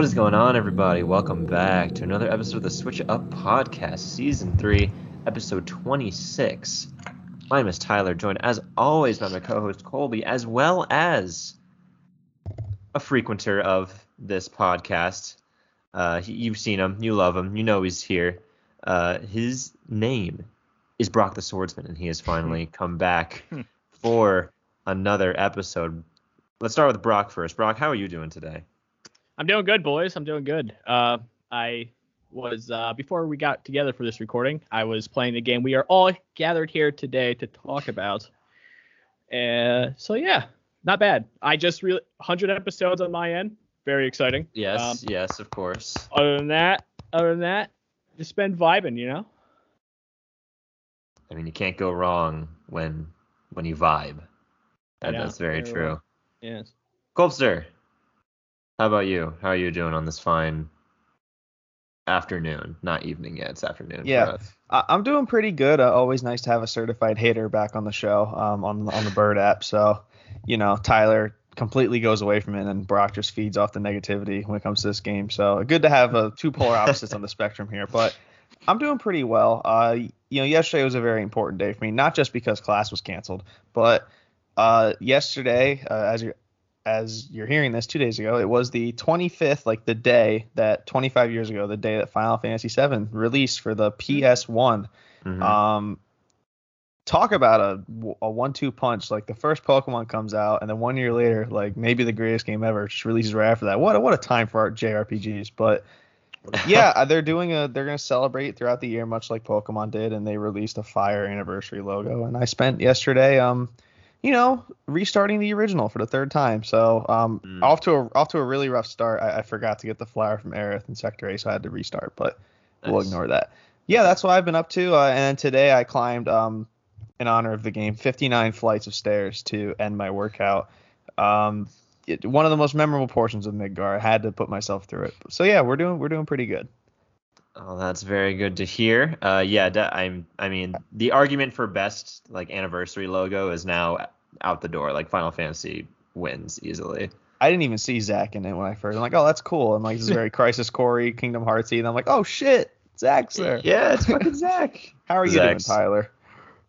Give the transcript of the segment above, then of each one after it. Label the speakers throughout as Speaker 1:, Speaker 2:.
Speaker 1: What is going on, everybody? Welcome back to another episode of the Switch Up Podcast, Season 3, Episode 26. My name is Tyler, joined as always by my co host Colby, as well as a frequenter of this podcast. Uh, he, you've seen him, you love him, you know he's here. Uh, his name is Brock the Swordsman, and he has finally come back for another episode. Let's start with Brock first. Brock, how are you doing today?
Speaker 2: I'm doing good, boys. I'm doing good. Uh, I was uh, before we got together for this recording. I was playing the game we are all gathered here today to talk about. And so yeah, not bad. I just really 100 episodes on my end. Very exciting.
Speaker 1: Yes,
Speaker 2: Um,
Speaker 1: yes, of course.
Speaker 2: Other than that, other than that, just been vibing, you know.
Speaker 1: I mean, you can't go wrong when when you vibe. That, that's very true.
Speaker 2: Yes.
Speaker 1: Colbster, how about you? How are you doing on this fine afternoon? Not evening yet. It's afternoon. for
Speaker 3: Yeah. I- I'm doing pretty good. Uh, always nice to have a certified hater back on the show um, on on the Bird app. So, you know, Tyler completely goes away from it, and Brock just feeds off the negativity when it comes to this game. So, good to have uh, two polar opposites on the spectrum here. But I'm doing pretty well. Uh, you know, yesterday was a very important day for me, not just because class was canceled, but uh, yesterday, uh, as you as you're hearing this two days ago, it was the 25th, like the day that 25 years ago, the day that Final Fantasy VII released for the PS1.
Speaker 1: Mhm.
Speaker 3: Um, talk about a, a one-two punch. Like the first Pokemon comes out, and then one year later, like maybe the greatest game ever, just releases right after that. What a, what a time for our JRPGs. But yeah, uh, they're doing a they're gonna celebrate throughout the year, much like Pokemon did, and they released a Fire anniversary logo. And I spent yesterday, um, you know, restarting the original for the third time. So um,
Speaker 1: Mm.
Speaker 3: off to a off to a really rough start. I, I forgot to get the flower from Aerith in Sector 8, so I had to restart. But we'll ignore that. Yeah, that's what I've been up to. Uh, and today I climbed, um, in honor of the game, 59 flights of stairs to end my workout. Um, it, one of the most memorable portions of Midgar. I had to put myself through it. So yeah, we're doing we're doing pretty good.
Speaker 1: Oh, that's very good to hear. Uh, yeah, de- I'm. I mean, the argument for best like anniversary logo is now out the door. Like Final Fantasy wins easily.
Speaker 3: I didn't even see Zack in it when I first. I'm like, oh, that's cool. I'm like, this is very Crisis Corey, Kingdom Heartsy, and I'm like, oh shit, Zack's there.
Speaker 1: Yeah, it's fucking Zack.
Speaker 3: How are you
Speaker 1: Zack's-
Speaker 3: doing, Tyler?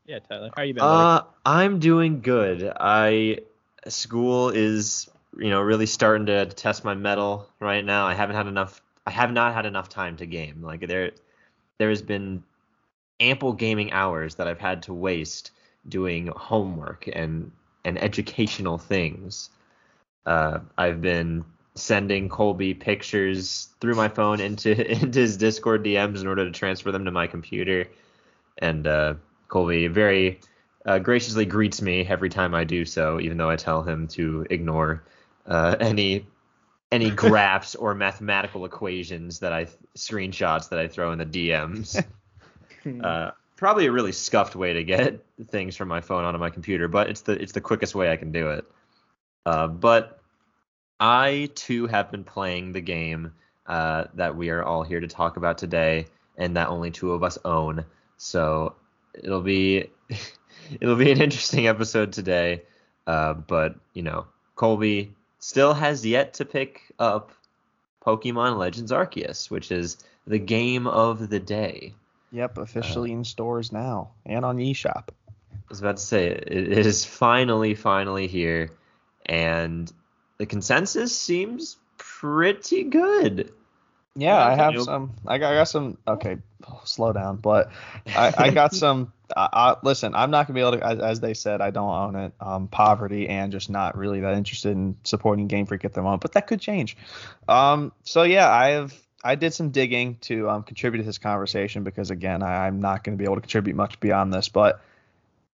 Speaker 2: Yeah, Tyler. How are you been? buddy?
Speaker 1: Uh, I'm doing good. I school is you know really starting to test my metal right now. I haven't had enough. I have not had enough time to game. Like there, there has been ample gaming hours that I've had to waste doing homework and and educational things. Uh, I've been sending Colby pictures through my phone into into his Discord DMs in order to transfer them to my computer, and uh, Colby very uh, graciously greets me every time I do so, even though I tell him to ignore uh, any any graphs or mathematical equations that I screenshots that I throw in the DMs. Uh, probably a really scuffed way to get things from my phone onto my computer, but it's the it's the quickest way I can do it. Uh, but I too have been playing the game uh, that we are all here to talk about today, and that only two of us own. So it'll be it'll be an interesting episode today. Uh, but you know, Colby still has yet to pick up Pokemon Legends Arceus, which is the game of the day.
Speaker 3: Yep, officially uh, in stores now and on eShop.
Speaker 1: I was about to say it, it is finally, finally here, and the consensus seems pretty good.
Speaker 3: Yeah, I have
Speaker 1: Nope.
Speaker 3: some. I got, I got some. Okay, slow down. But I, I got some. I, I, listen, I'm not gonna be able to. As, as they said, I don't own it. Um, poverty and just not really that interested in supporting Game Freak at the moment. But that could change. Um, so yeah, I have. I did some digging to um, contribute to this conversation because again, I, I'm not going to be able to contribute much beyond this. But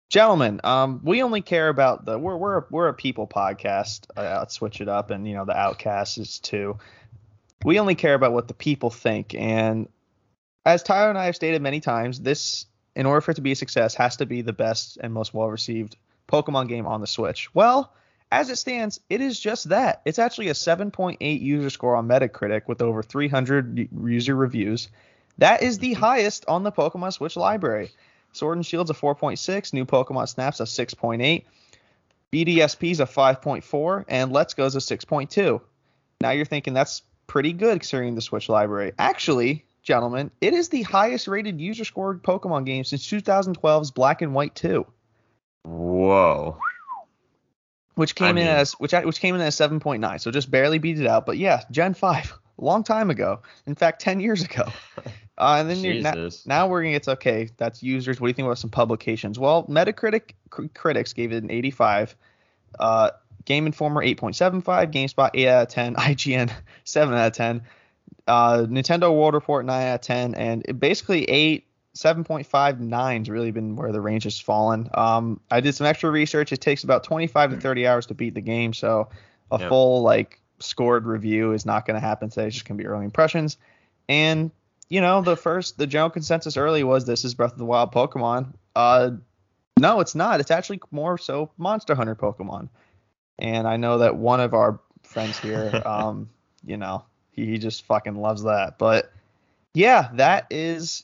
Speaker 3: gentlemen, um, we only care about the. We're we're we're a people podcast. Uh, let's switch it up, and you know the Outcast is too we only care about what the people think. And as Tyler and I have stated many times, this, in order for it to be a success, has to be the best and most well received Pokemon game on the Switch. Well, as it stands, it is just that. It's actually a 7.8 user score on Metacritic with over 300 user reviews. That is the highest on the Pokemon Switch library. Sword and Shield's a 4.6, New Pokemon Snap's a 6.8, BDSP's a 5.4, and Let's Go's a 6.2. Now you're thinking that's pretty good considering the Switch library. Actually, gentlemen, it is the highest rated user scored Pokemon game since 2012's Black and White 2,
Speaker 1: Whoa.
Speaker 3: which came
Speaker 1: I
Speaker 3: in as which which came in as 7.9, so just barely beat it out. But yeah, Gen 5, a long time ago. In fact, 10 years ago. Uh, and then you're, now,
Speaker 1: Jesus.
Speaker 3: now we're gonna get to okay, that's users. What do you think about some publications? Well, Metacritic cr- critics gave it an 85. Uh, Game Informer 8.75, GameSpot 8 out of 10, IGN 7 out of 10, uh, Nintendo World Report 9 out of 10, and it basically 8, 7.59's really been where the range has fallen. Um, I did some extra research. It takes about 25 to 30 hours to beat the game, so a
Speaker 1: Yep.
Speaker 3: full like scored review is not going to happen today. It's just going to be early impressions. And you know, the first the general consensus early was this is Breath of the Wild Pokemon. Uh, no, it's not. It's actually more so Monster Hunter Pokemon. And I know that one of our friends here, um, you know, he, he just fucking loves that. But yeah, that is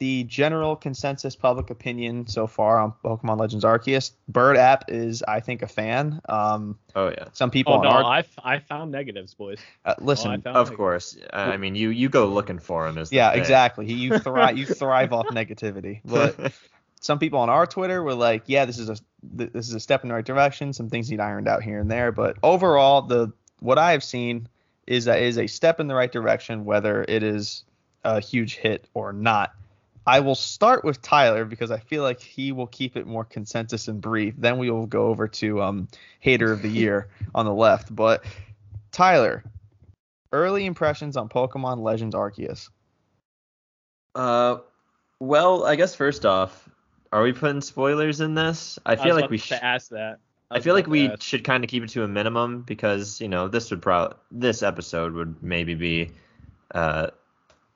Speaker 3: the general consensus public opinion so far on Pokemon Legends Arceus. Bird app is, I think, a fan. Um,
Speaker 1: Oh yeah.
Speaker 3: some people
Speaker 2: Oh
Speaker 3: on
Speaker 2: no,
Speaker 3: our
Speaker 2: I, f- I found negatives, boys.
Speaker 3: uh, listen,
Speaker 2: Oh,
Speaker 1: Of
Speaker 2: negatives.
Speaker 1: course. I I mean, you you go looking for him. Is the
Speaker 3: yeah,
Speaker 1: thing.
Speaker 3: exactly. You thrive, you thrive off negativity. But some people on our Twitter were like, "Yeah, this is a th- this is a step in the right direction. Some things need ironed out here and there, but overall, the what I have seen is that it is a step in the right direction, whether it is a huge hit or not. I will start with Tyler because I feel like he will keep it more consensus and brief. Then we will go over to um, hater of the year on the left. But Tyler, early impressions on Pokemon Legends Arceus.
Speaker 1: Uh, well, I guess first off, are we putting spoilers in this? I
Speaker 2: I
Speaker 1: feel
Speaker 2: was
Speaker 1: like
Speaker 2: about
Speaker 1: we should.
Speaker 2: ask that.
Speaker 1: I
Speaker 2: was
Speaker 1: feel like we
Speaker 2: ask.
Speaker 1: should kind of keep it to a minimum because you know this would probably this episode would maybe be uh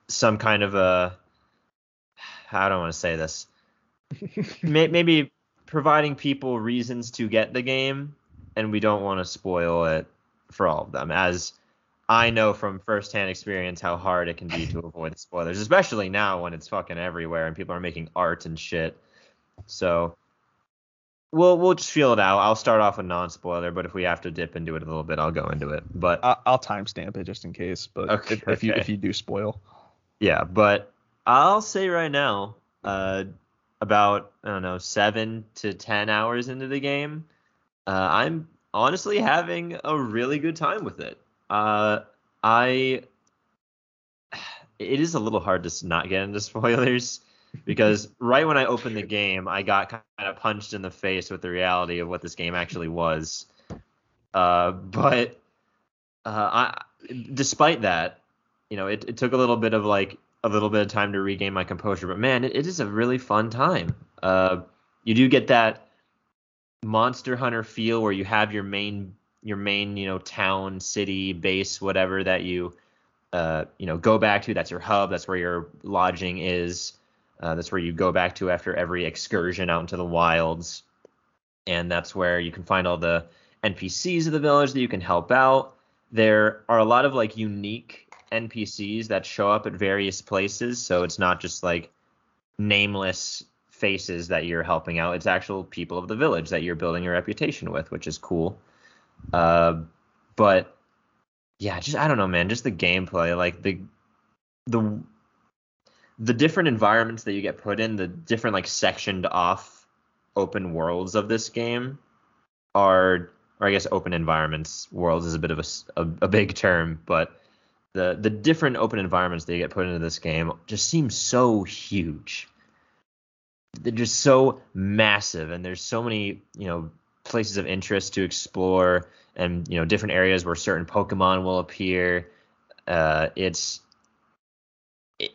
Speaker 1: some kind of a I don't want to say this May, maybe providing people reasons to get the game and we don't want to spoil it for all of them as I know from firsthand experience how hard it can be to avoid spoilers especially now when it's fucking everywhere and people are making art and shit so We'll we'll just feel it out. I'll start off with non-spoiler, but if we have to dip into it a little bit, I'll go into it. But
Speaker 3: I- I'll timestamp it just in case, but
Speaker 1: Okay,
Speaker 3: if, if you
Speaker 1: okay.
Speaker 3: if you do spoil,
Speaker 1: yeah, but I'll say right now, uh, about I don't know seven to ten hours into the game, uh, I'm honestly having a really good time with it. Uh, I it is a little hard to not get into spoilers because right when I opened the game, I got kind of punched in the face with the reality of what this game actually was. Uh, but uh, I, despite that, you know, it, it took a little bit of like a little bit of time to regain my composure. But man, it, it is a really fun time. Uh, you do get that Monster Hunter feel where you have your main your main you know town, city, base, whatever that you uh, you know go back to. That's your hub. That's where your lodging is. Uh, that's where you go back to after every excursion out into the wilds, and that's where you can find all the NPCs of the village that you can help out. There are a lot of like unique NPCs that show up at various places, so it's not just like nameless faces that you're helping out. It's actual people of the village that you're building your reputation with, which is cool. Uh, but yeah, just I don't know, man. Just the gameplay, like the the the different environments that you get put in, the different like sectioned off open worlds of this game are, or I guess open environments. Worlds is a bit of a a big term, but the the different open environments that you get put into this game just seem so huge. They're just so massive, and there's so many you know places of interest to explore, and you know different areas where certain Pokemon will appear. Uh, it's it,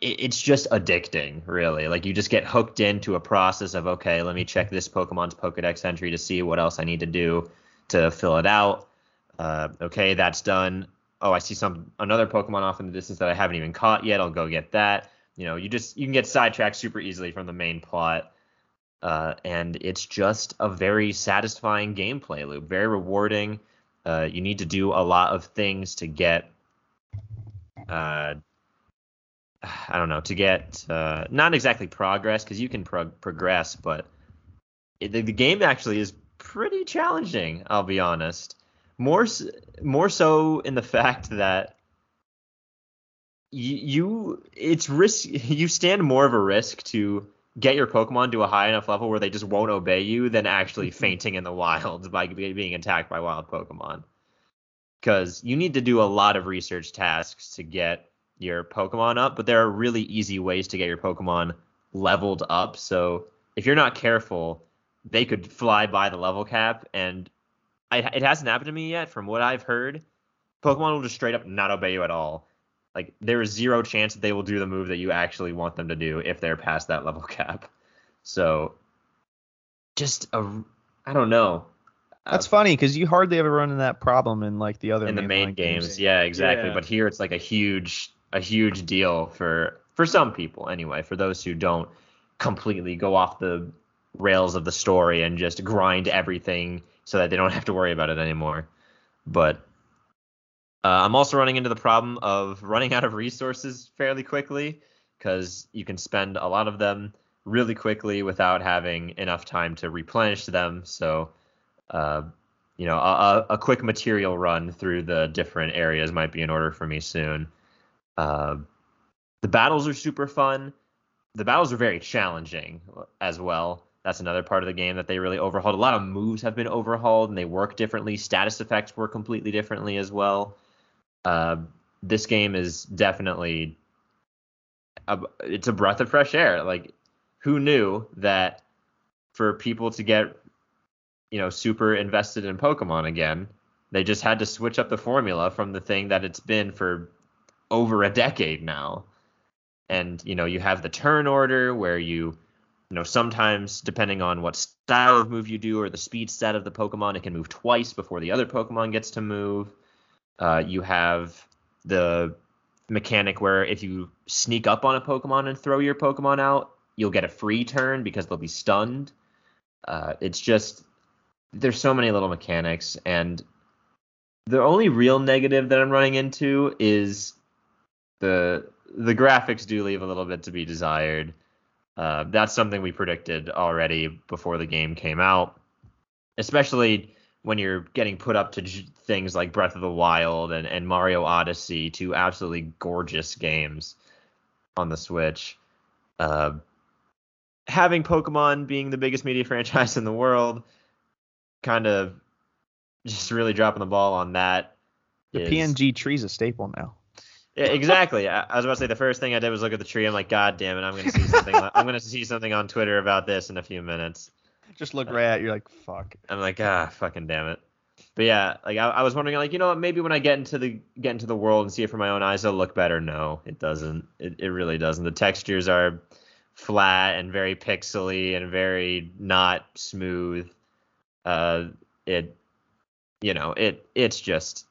Speaker 1: it's just addicting, really. Like you just get hooked into a process of okay, let me check this Pokemon's Pokedex entry to see what else I need to do to fill it out. Uh, okay, that's done. Oh, I see some another Pokemon off in the distance that I haven't even caught yet. I'll go get that. You know, you just you can get sidetracked super easily from the main plot. Uh, and it's just a very satisfying gameplay loop, very rewarding. Uh, you need to do a lot of things to get uh, I don't know, to get uh, not exactly progress because you can prog- progress, but it, the, the game actually is pretty challenging. I'll be honest. More more so in the fact that you, you it's risk you stand more of a risk to get your Pokemon to a high enough level where they just won't obey you than actually fainting in the wild by being attacked by wild Pokemon. Because you need to do a lot of research tasks to get your Pokemon up, but there are really easy ways to get your Pokemon leveled up. So if you're not careful, they could fly by the level cap, and I, it hasn't happened to me yet. From what I've heard, Pokemon will just straight up not obey you at all. Like there is zero chance that they will do the move that you actually want them to do if they're past that level cap. So just a I don't know.
Speaker 3: That's uh, funny because you hardly ever run into that problem in like the other
Speaker 1: in the main games.
Speaker 3: games.
Speaker 1: Yeah, exactly.
Speaker 2: Yeah.
Speaker 1: But here it's like a huge a huge deal for for some people anyway. For those who don't completely go off the rails of the story and just grind everything so that they don't have to worry about it anymore. But uh, I'm also running into the problem of running out of resources fairly quickly because you can spend a lot of them really quickly without having enough time to replenish them. So, uh, you know, a, a quick material run through the different areas might be in order for me soon. Uh, the battles are super fun. The battles are very challenging as well. That's another part of the game that they really overhauled. A lot of moves have been overhauled and they work differently. Status effects work completely differently as well. Uh, this game is definitely a, it's a breath of fresh air. Like, who knew that for people to get you know super invested in Pokemon again, they just had to switch up the formula from the thing that it's been for over a decade now. And you know, you have the turn order where you you know, sometimes depending on what style of move you do or the speed stat of the Pokemon, it can move twice before the other Pokemon gets to move. Uh, you have the mechanic where if you sneak up on a Pokemon and throw your Pokemon out, you'll get a free turn because they'll be stunned. Uh, it's just there's so many little mechanics, and the only real negative that I'm running into is the the graphics do leave a little bit to be desired. Uh, that's something we predicted already before the game came out, especially when you're getting put up to j- things like Breath of the Wild and, and Mario Odyssey, two absolutely gorgeous games on the Switch. Uh, having Pokemon being the biggest media franchise in the world, kind of just really dropping the ball on that.
Speaker 3: The
Speaker 1: is-
Speaker 3: PNG tree's a staple now.
Speaker 1: Yeah, exactly. I, I was about to say the first thing I did was look at the tree. I'm like, God damn it! I'm gonna see something. I'm gonna see something on Twitter about this in a few minutes.
Speaker 3: Just look right at you, you're like, fuck.
Speaker 1: I'm like, ah, fucking damn it. But yeah, like I, I was wondering, like, you know, what, maybe when I get into the get into the world and see it from my own eyes, it'll look better. No, it doesn't. It it really doesn't. The textures are flat and very pixely and very not smooth. Uh, it, you know, it it's just,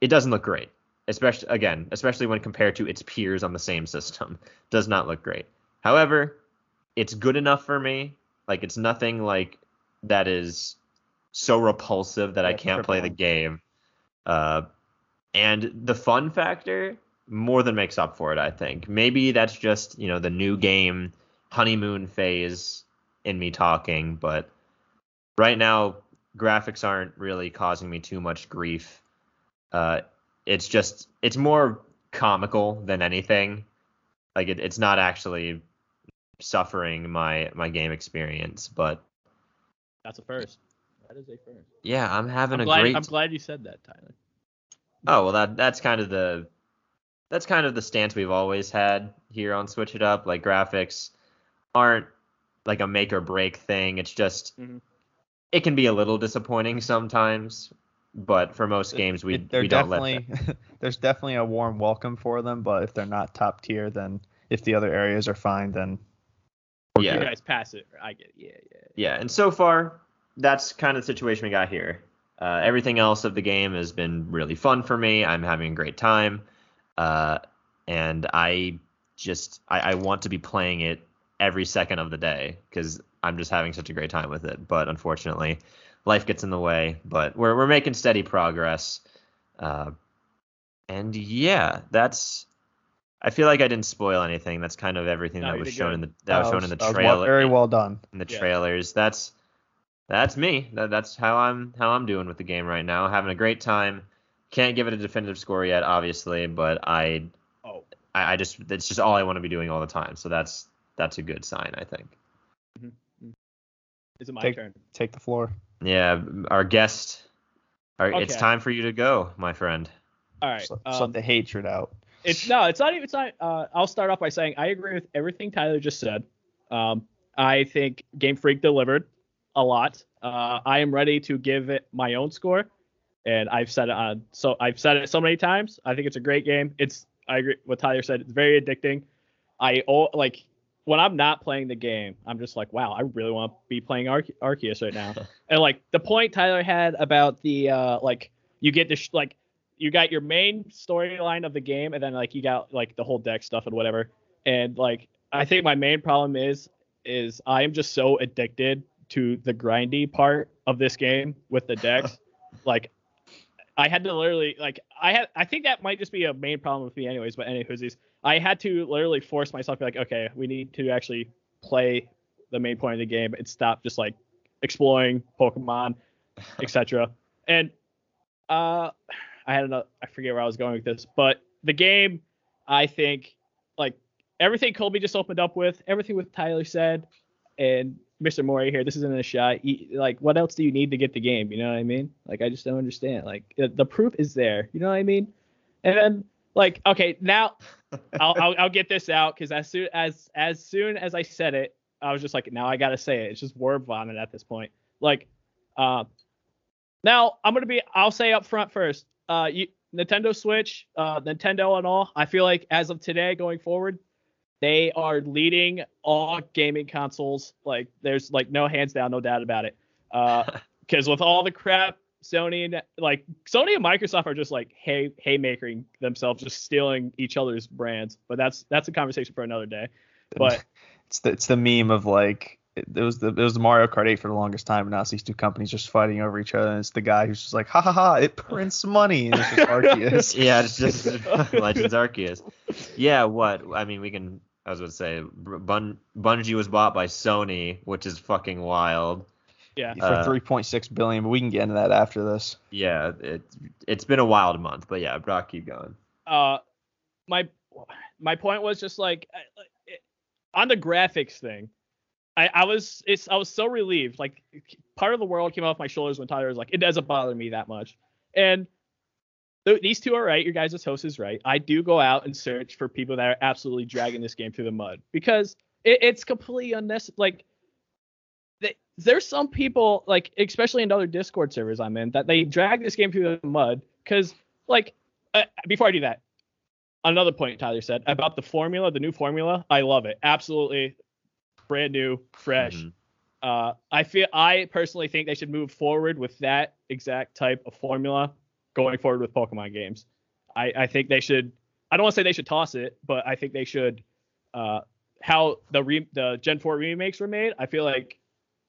Speaker 1: it doesn't look great. Especially again, especially when compared to its peers on the same system, does not look great. However, it's good enough for me. Like it's nothing like that is so repulsive that I can't play the game. Uh, and the fun factor more than makes up for it. I think maybe that's just you know the new game honeymoon phase in me talking, but right now graphics aren't really causing me too much grief. Uh, it's just it's more comical than anything. Like it, it's not actually suffering my my game experience, but
Speaker 2: That's a first. That is a first.
Speaker 1: yeah, I'm having
Speaker 2: I'm
Speaker 1: a
Speaker 2: glad,
Speaker 1: great
Speaker 2: I'm glad you said that, Tyler.
Speaker 1: Oh well, that that's kind of the that's kind of the stance we've always had here on Switch It Up. Like graphics aren't like a make or break thing. It's just
Speaker 2: Mhm.
Speaker 1: it can be a little disappointing sometimes, but for most games we
Speaker 3: It- they're
Speaker 1: we don't let
Speaker 3: definitely there's definitely a warm welcome for them, but if they're not top tier, then if the other areas are fine, then
Speaker 1: that.
Speaker 2: You
Speaker 1: Yeah,
Speaker 2: guys pass it. I get it. Yeah, yeah.
Speaker 1: yeah. And so far, that's kind of the situation we got here. Uh, everything else of the game has been really fun for me. I'm having a great time, uh, and I just I, I want to be playing it every second of the day because I'm just having such a great time with it. But unfortunately, life gets in the way. But we're we're making steady progress, uh, and yeah, that's. I feel like I didn't spoil anything. That's kind of everything
Speaker 2: No,
Speaker 1: that was shown
Speaker 2: good.
Speaker 1: in the that was
Speaker 3: uh,
Speaker 1: shown in the trailer
Speaker 3: well- very well done.
Speaker 1: in the
Speaker 2: Yeah.
Speaker 1: trailers. That's that's me. That, that's how I'm how I'm doing with the game right now. Having a great time. Can't give it a definitive score yet, obviously, but I
Speaker 2: Oh,
Speaker 1: I, I just it's just all I want to be doing all the time. So that's that's a good sign, I think.
Speaker 2: Is it my
Speaker 3: Take-
Speaker 2: turn?
Speaker 3: Take the floor.
Speaker 1: Yeah, our guest. Our, It's time for you to go, my friend.
Speaker 2: All right.
Speaker 3: So,
Speaker 2: um,
Speaker 3: the hatred out.
Speaker 2: It's no, it's not even. It's not. Uh, I'll start off by saying I agree with everything Tyler just said. Um, I think Game Freak delivered a lot. Uh, I am ready to give it my own score, and I've said it on. So I've said it so many times. I think it's a great game. It's. I agree with Tyler said. It's very addicting. I oh, like when I'm not playing the game, I'm just like, wow, I really want to be playing Arce- Arceus right now. and like the point Tyler had about the uh, like you get this like you got your main storyline of the game and then like you got like the whole deck stuff and whatever and like i think my main problem is is i am just so addicted to the grindy part of this game with the decks like i had to literally like i had i think that might just be a main problem with me anyways but anyways i had to literally force myself to be like okay we need to actually play the main point of the game and stop just like exploring pokemon etc and uh I had another, I forget where I was going with this, but the game, I think, like everything Colby just opened up with, everything with Tyler said, and Mr. Mori here, this isn't a shot. Like, what else do you need to get the game? You know what I mean? Like, I just don't understand. Like, the- the proof is there. You know what I mean? And then, like, okay, now I'll, I'll, I'll get this out because as soon as as soon as I said it, I was just like, now I gotta say it. It's just word vomit at this point. Like, uh, now I'm gonna be. I'll say up front first. Uh, you, Nintendo Switch, uh, Nintendo and all. I feel like as of today, going forward, they are leading all gaming consoles. Like, there's like no hands down, no doubt about it. Uh, because with all the crap Sony and like Sony and Microsoft are just like hay haymakering themselves, just stealing each other's brands. But that's that's a conversation for another day. But
Speaker 3: it's the it's the meme of like it, it was the it was the Mario Kart 8 for the longest time, and now it's these two companies just fighting over each other, and it's the guy who's just like, ha ha ha, it prints money, and it's just Arceus.
Speaker 1: yeah, it's just Legends Arceus. Yeah, what? I mean, we can. I was going to say, Bun- Bungie was bought by Sony, which is fucking wild.
Speaker 2: Yeah,
Speaker 3: for
Speaker 1: Uh,
Speaker 3: 3.6 billion, but we can get into that after this.
Speaker 1: Yeah, it it's been a wild month, but yeah, Brock, keep going.
Speaker 2: uh, my my point was just like it, on the graphics thing. I, I was it's I was so relieved. Like part of the world came off my shoulders when Tyler was like, it doesn't bother me that much. And th- these two are right. Your guys' host is right. I do go out and search for people that are absolutely dragging this game through the mud because it, it's completely unnecessary. Like th- there's some people like especially in other Discord servers I'm in that they drag this game through the mud because like uh, before I do that, another point Tyler said about the formula, the new formula. I love it. Absolutely brand new, fresh.
Speaker 1: Mhm.
Speaker 2: Uh, I feel I personally think they should move forward with that exact type of formula going forward with Pokemon games. I, I think they should. I don't want to say they should toss it, but I think they should. Uh, how the re, the Gen 4 remakes were made, I feel like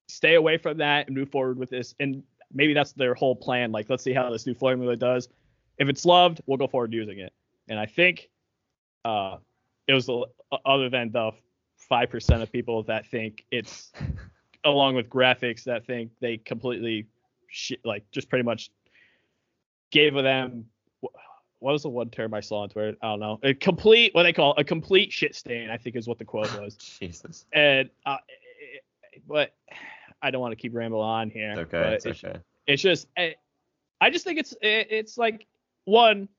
Speaker 2: stay away from that and move forward with this. And maybe that's their whole plan. Like, let's see how this new formula does. If it's loved, we'll go forward using it. And I think uh, it was the other than the five percent of people that think it's along with graphics that think they completely shit, like just pretty much gave them what was the one term I saw on Twitter? I don't know. A complete what they call a complete shit stain. I think is what the quote was.
Speaker 1: Jesus.
Speaker 2: And uh, but I don't want to keep rambling on here.
Speaker 1: It's okay. It's
Speaker 2: it's,
Speaker 1: okay.
Speaker 2: it's just I, I just think it's it, it's like one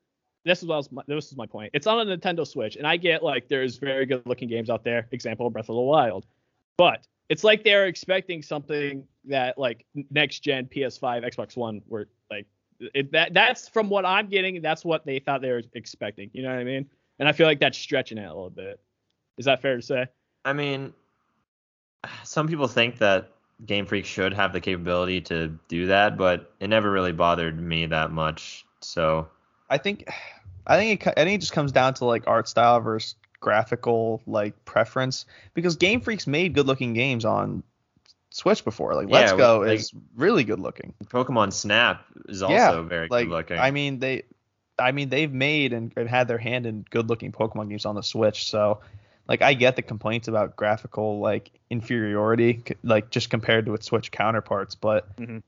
Speaker 2: this is what was, my, this is my point. It's on a Nintendo Switch, and I get like there's very good looking games out there. Example, Breath of the Wild, but it's like they're expecting something that like next gen PS5, Xbox One were like it, that. That's from what I'm getting. That's what they thought they were expecting. You know what I mean? And I feel like that's stretching it a little bit. Is that fair to say?
Speaker 1: I mean, some people think that Game Freak should have the capability to do that, but it never really bothered me that much. So
Speaker 3: I think, I think it, I think it just comes down to like art style versus graphical like preference because Game Freak's made good looking games on Switch before. Like
Speaker 1: Yeah,
Speaker 3: Let's Go
Speaker 1: like-
Speaker 3: is really good looking.
Speaker 1: Pokemon Snap is also
Speaker 3: Yeah,
Speaker 1: very
Speaker 3: Like
Speaker 1: good looking.
Speaker 3: I mean they, I mean they've made and, and had their hand in good looking Pokemon games on the Switch. So like I get the complaints about graphical like inferiority like just compared to its Switch counterparts, but
Speaker 2: Mhm.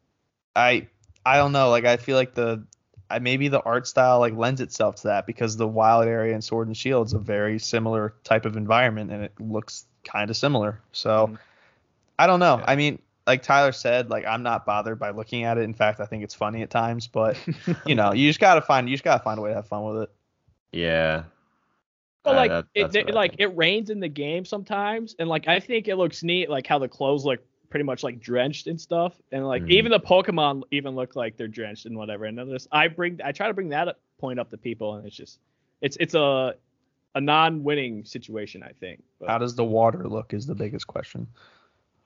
Speaker 3: I I don't know like I feel like the I, maybe the art style like lends itself to that because the wild area in Sword and Shield is a very similar type of environment and it looks kind of similar. So
Speaker 2: Mhm.
Speaker 3: I don't know.
Speaker 1: Yeah.
Speaker 3: I mean, like Tyler said, like I'm not bothered by looking at it. In fact, I think it's funny at times, but you know, you just gotta find you just gotta find a way to have fun with it.
Speaker 1: Yeah.
Speaker 2: But
Speaker 1: Uh,
Speaker 2: like
Speaker 1: that-
Speaker 2: it, it like it rains in the game sometimes, and like I think it looks neat, like how the clothes look pretty much like drenched and stuff, and like
Speaker 1: Mhm.
Speaker 2: even the Pokemon even look like they're drenched and whatever. And then this, I bring I try to bring that up, point up to people, and it's just it's it's a a non-winning situation, I think. But
Speaker 3: How does the water look is the biggest question.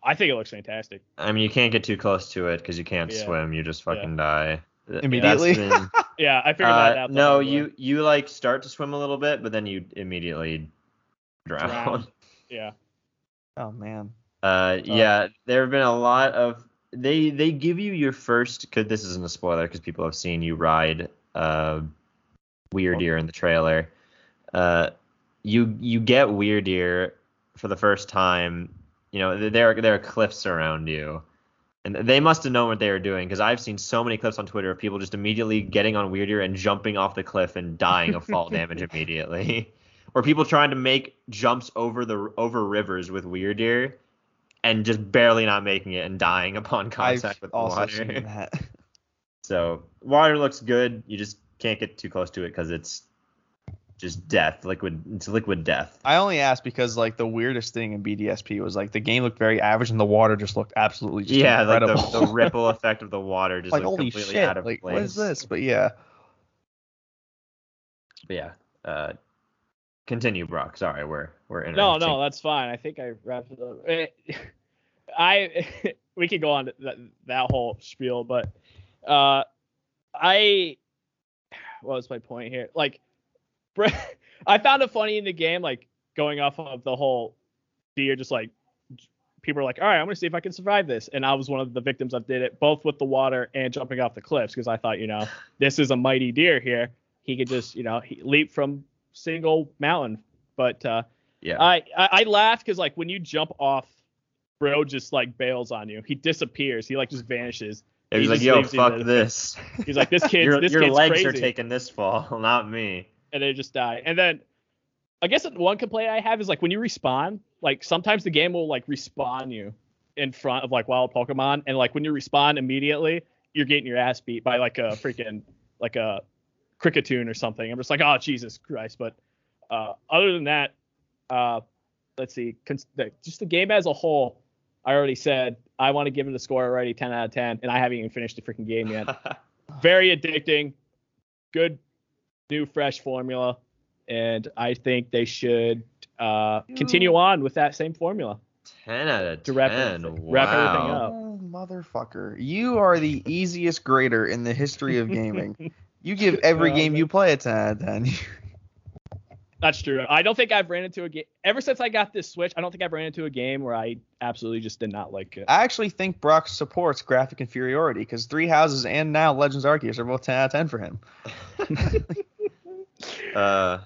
Speaker 2: I think it looks fantastic.
Speaker 1: I mean, you can't get too close to it because you can't
Speaker 2: Yeah.
Speaker 1: swim. You just fucking die. Th-
Speaker 3: Immediately?
Speaker 1: that's been-
Speaker 2: Yeah, I figured that
Speaker 1: uh,
Speaker 2: out.
Speaker 1: no,
Speaker 2: hard way.
Speaker 1: you you like start to swim a little bit, but then you immediately drown.
Speaker 2: Drown. Yeah.
Speaker 3: Oh man.
Speaker 1: Uh, yeah, there have been a lot of they they give you your first. Cause this isn't a spoiler because people have seen you ride uh, Wyrdeer in the trailer. Uh, you you get Wyrdeer for the first time. You know there are there are cliffs around you, and they must have known what they were doing because I've seen so many clips on Twitter of people just immediately getting on Wyrdeer and jumping off the cliff and dying of fall damage immediately, or people trying to make jumps over the over rivers with Wyrdeer and just barely not making it and dying upon contact
Speaker 3: I've
Speaker 1: with the
Speaker 3: also
Speaker 1: water.
Speaker 3: seen that.
Speaker 1: So water looks good. You just can't get too close to it because it's just death, liquid. It's liquid death.
Speaker 3: I only asked because like the weirdest thing in BDSP was like the game looked very average and the water just looked absolutely just
Speaker 1: yeah, like the, the ripple effect of the water just
Speaker 3: like
Speaker 1: looked
Speaker 3: holy
Speaker 1: completely
Speaker 3: shit,
Speaker 1: out of
Speaker 3: like
Speaker 1: place.
Speaker 3: what is this? But yeah,
Speaker 1: But yeah. Uh, continue, Brock. Sorry, we're we're in.
Speaker 2: No, no, that's fine. I think I wrapped it up. Eh, I we could go on that, that whole spiel, but uh, I what was my point here? Like, Bre- I found it funny in the game, like going off of the whole deer, just like people are like, all right, I'm gonna see if I can survive this, and I was one of the victims that did it, both with the water and jumping off the cliffs, because I thought, you know, this is a mighty deer here. He could just, you know, leap from single mountain, but uh,
Speaker 1: Yeah.
Speaker 2: I I, I laugh because like when you jump off, bro just like bails on you. He disappears. He like just vanishes.
Speaker 1: Was
Speaker 2: he
Speaker 1: like, yo, fuck this.
Speaker 2: He's like, this kid's
Speaker 1: your
Speaker 2: this
Speaker 1: your
Speaker 2: kid's
Speaker 1: legs
Speaker 2: crazy,
Speaker 1: are taking this fall, not me.
Speaker 2: And they just die. And then I guess one complaint I have is like when you respawn, like sometimes the game will like respawn you in front of like wild Pokemon, and like when you respawn immediately, you're getting your ass beat by like a freaking like a Kricketune or something. I'm just like, oh Jesus Christ! But uh, other than that, uh, let's see, cons- the, just the game as a whole. I already said I want to give it a score already, 10 out of 10, and I haven't even finished the freaking game yet. Very addicting, good, new, fresh formula, and I think they should uh, continue on with that same formula.
Speaker 1: Ten out of
Speaker 2: To wrap
Speaker 1: ten.
Speaker 2: everything-
Speaker 1: wow.
Speaker 2: wrap everything up.
Speaker 3: Oh, motherfucker, you are the easiest grader in the history of gaming. you give every game you play a 10 out of 10.
Speaker 2: That's true. I don't think I've ran into a game ever since I got this Switch. I don't think I've ran into a game where I absolutely just did not like it.
Speaker 3: I actually think Brock supports graphic inferiority because Three Houses and now Legends Arceus are both 10 out of 10 for him.
Speaker 1: Uh,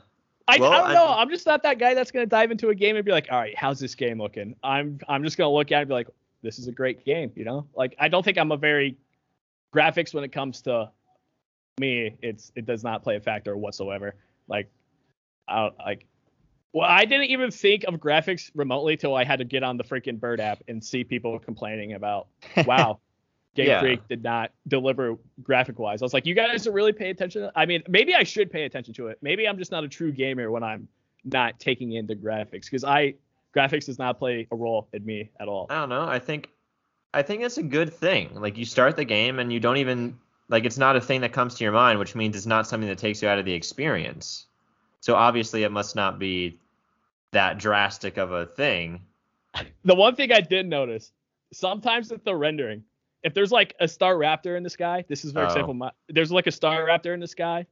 Speaker 2: I,
Speaker 1: Well,
Speaker 2: I don't
Speaker 1: I-
Speaker 2: know. I'm just not that guy that's gonna dive into a game and be like, all right, how's this game looking? I'm I'm just gonna look at it and be like, this is a great game, you know? Like I don't think I'm a very graphics when it comes to me. It's it does not play a factor whatsoever. Like I don't like. Well, I didn't even think of graphics remotely till I had to get on the freaking Bird app and see people complaining about, wow, Game
Speaker 1: Yeah.
Speaker 2: Freak did not deliver graphic wise. I was like, you guys don't really pay attention. I mean, maybe I should pay attention to it. Maybe I'm just not a true gamer when I'm not taking in the graphics because I graphics does not play a role in me at all.
Speaker 1: I don't know. I think I think it's a good thing. Like you start the game and you don't even like it's not a thing that comes to your mind, which means it's not something that takes you out of the experience. So obviously it must not be that drastic of a thing.
Speaker 2: The one thing I did notice, sometimes with the rendering, if there's like a Staraptor in the sky, this is very
Speaker 1: Oh.
Speaker 2: simple. My, there's like a Staraptor in the sky,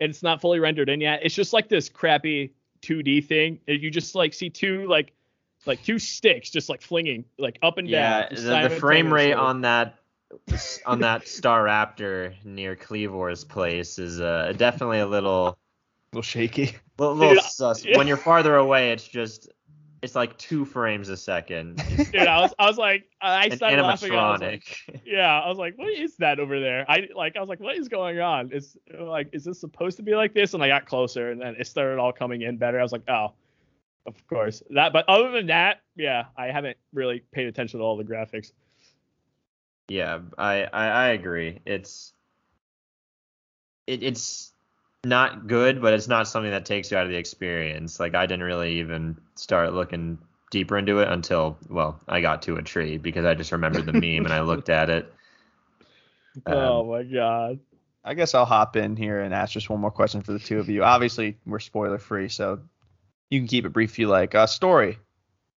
Speaker 2: and it's not fully rendered in yet. It's just like this crappy 2D thing. and You just like see two like like two sticks just like flinging like up and
Speaker 1: Yeah,
Speaker 2: down. just
Speaker 1: the, the frame rate
Speaker 2: simultaneously.
Speaker 1: on that on that Staraptor near Kleavor's place is uh, definitely a little
Speaker 3: A little shaky.
Speaker 1: little, little
Speaker 2: Dude,
Speaker 1: sus.
Speaker 2: yeah.
Speaker 1: When you're farther away, it's just it's like two frames a second.
Speaker 2: Dude, I was I was like I started laughing. I was like, yeah, I was like, what is that over there? I like I was like, what is going on? Is like is this supposed to be like this? And I got closer and then it started all coming in better. I was like, oh, of course. That but other than that, yeah, I haven't really paid attention to all the graphics.
Speaker 1: Yeah, I, I I agree. It's it, it's not good, but it's not something that takes you out of the experience. Like I didn't really even start looking deeper into it until well, I got to a tree because I just remembered the meme and I looked at it. Um,
Speaker 2: oh my god.
Speaker 3: I guess I'll hop in here and ask just one more question for the two of you. Obviously, we're spoiler free, so you can keep it brief if you like. Uh, story,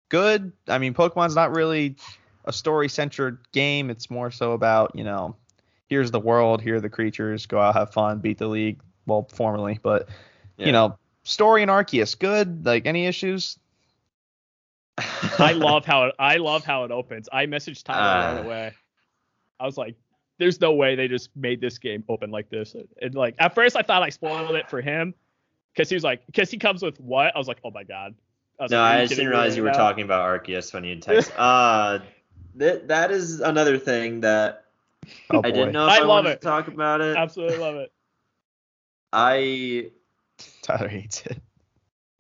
Speaker 3: good. I mean, Pokemon's not really a story centered game. It's more so about you know, here's the world, here are the creatures, go out, have fun, beat the league. Well, formerly, but
Speaker 1: yeah.
Speaker 3: you know, story and Arceus, good. Like any issues?
Speaker 2: I love how it I love how it opens. I messaged Tyler right
Speaker 1: Uh.
Speaker 2: away. I was like, there's no way they just made this game open like this. And like at first I thought I spoiled it for him because he was like because he comes with what? I was like, oh my god. I was
Speaker 1: No,
Speaker 2: like,
Speaker 1: I just didn't realize you were
Speaker 2: now?
Speaker 1: talking about Arceus when you text. uh, that that is another thing that
Speaker 3: Oh
Speaker 1: I didn't know if
Speaker 2: I
Speaker 1: I,
Speaker 2: love
Speaker 1: wanted
Speaker 2: it.
Speaker 1: to talk about it.
Speaker 2: Absolutely love it.
Speaker 1: I
Speaker 3: Tyler hates it.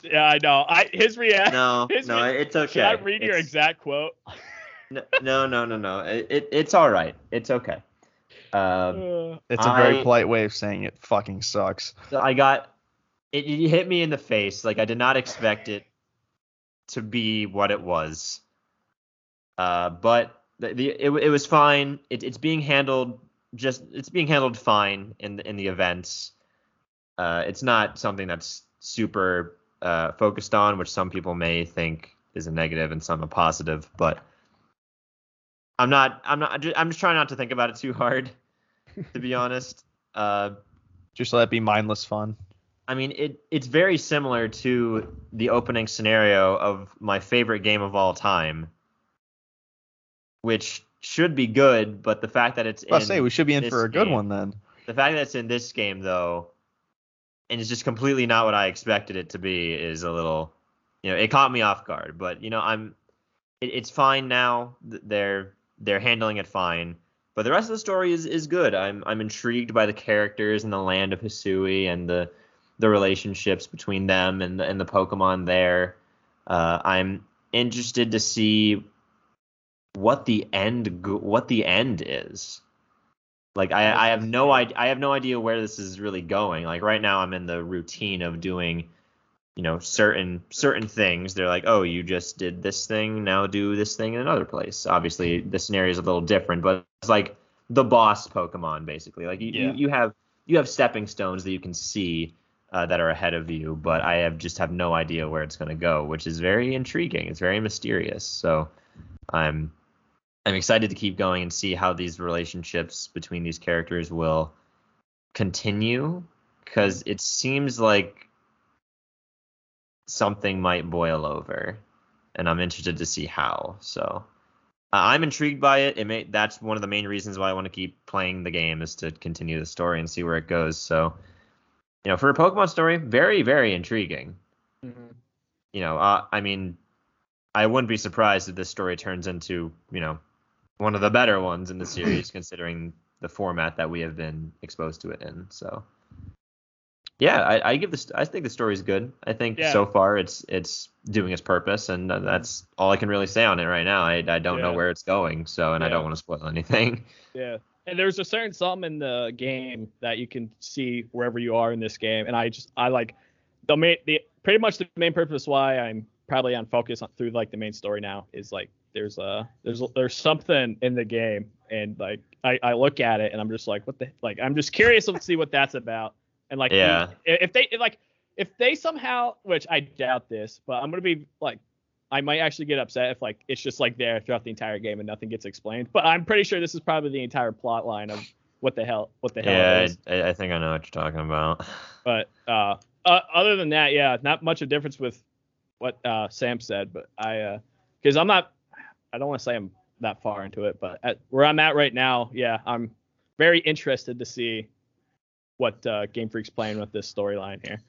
Speaker 2: Yeah, I know. I his reaction.
Speaker 1: no
Speaker 2: His
Speaker 1: no
Speaker 2: re-
Speaker 1: it's okay.
Speaker 2: Should I read your exact quote?
Speaker 1: No, no, no, no, no. It, it it's all right. It's okay. Um,
Speaker 2: Uh,
Speaker 3: It's a very
Speaker 1: I-
Speaker 3: polite way of saying it fucking sucks.
Speaker 1: I got it, it hit me in the face. Like I did not expect it to be what it was. Uh, but the, the it, it was fine. It, it's being handled just it's being handled fine in the, in the events. Uh, it's not something that's super uh, focused on, which some people may think is a negative and some a positive. But I'm not. I'm not. I'm just trying not to think about it too hard, to be honest. Uh,
Speaker 3: Just let it be mindless fun.
Speaker 1: I mean, it it's very similar to the opening scenario of my favorite game of all time, which should be good, but the fact that it's
Speaker 3: I
Speaker 1: in
Speaker 3: say we should be in for a good
Speaker 1: game-
Speaker 3: one then.
Speaker 1: the fact that it's in this game though, and it's just completely not what I expected it to be, is a little, you know, it caught me off guard. But you know, I'm, it, it's fine now. They're they're handling it fine. But the rest of the story is is good. I'm I'm intrigued by the characters and the land of Hisui and the the relationships between them and the, and the Pokemon there. Uh, I'm interested to see what the end what the end is. Like I, I have no idea I have no idea where this is really going. Like right now I'm in the routine of doing you know certain certain things. They're like, "Oh, you just did this thing, now do this thing in another place." Obviously, the scenario is a little different, but it's like the boss Pokemon basically. Like you,
Speaker 2: Yeah.
Speaker 1: you, you have you have stepping stones that you can see uh, that are ahead of you, but I have just have no idea where it's going to go, which is very intriguing. It's very mysterious. So I'm I'm excited to keep going and see how these relationships between these characters will continue because it seems like something might boil over and I'm interested to see how. So uh, I'm intrigued by it. It may that's one of the main reasons why I want to keep playing the game is to continue the story and see where it goes. So you know, for a Pokemon story, very very intriguing. You know, uh, I mean, I wouldn't be surprised if this story turns into you know one of the better ones in the series, considering the format that we have been exposed to it in. So, yeah, I, I give this. I think the story's good. I think
Speaker 2: Yeah.
Speaker 1: so far it's it's doing its purpose, and uh, that's all I can really say on it right now. I, I don't know where it's going, so and I don't want to spoil anything.
Speaker 2: Yeah. And there's a certain something in the game that you can see wherever you are in this game. And I just I like the main the pretty much the main purpose why I'm probably on focus on, through like the main story now is like there's a there's there's something in the game and like I, I look at it and I'm just like what the like I'm just curious to see what that's about. And like
Speaker 1: Yeah.
Speaker 2: if they like if they somehow which I doubt this, but I'm gonna be like I might actually get upset if like it's just like there throughout the entire game and nothing gets explained. But I'm pretty sure this is probably the entire plot line of what the hell what the hell
Speaker 1: yeah. I, I think I know what you're talking about.
Speaker 2: But uh, uh other than that, yeah, not much of a difference with what uh Sam said. But I uh because I'm not I don't want to say I'm that far into it, but at where I'm at right now, yeah, I'm very interested to see what uh, Game Freak's playing with this storyline here.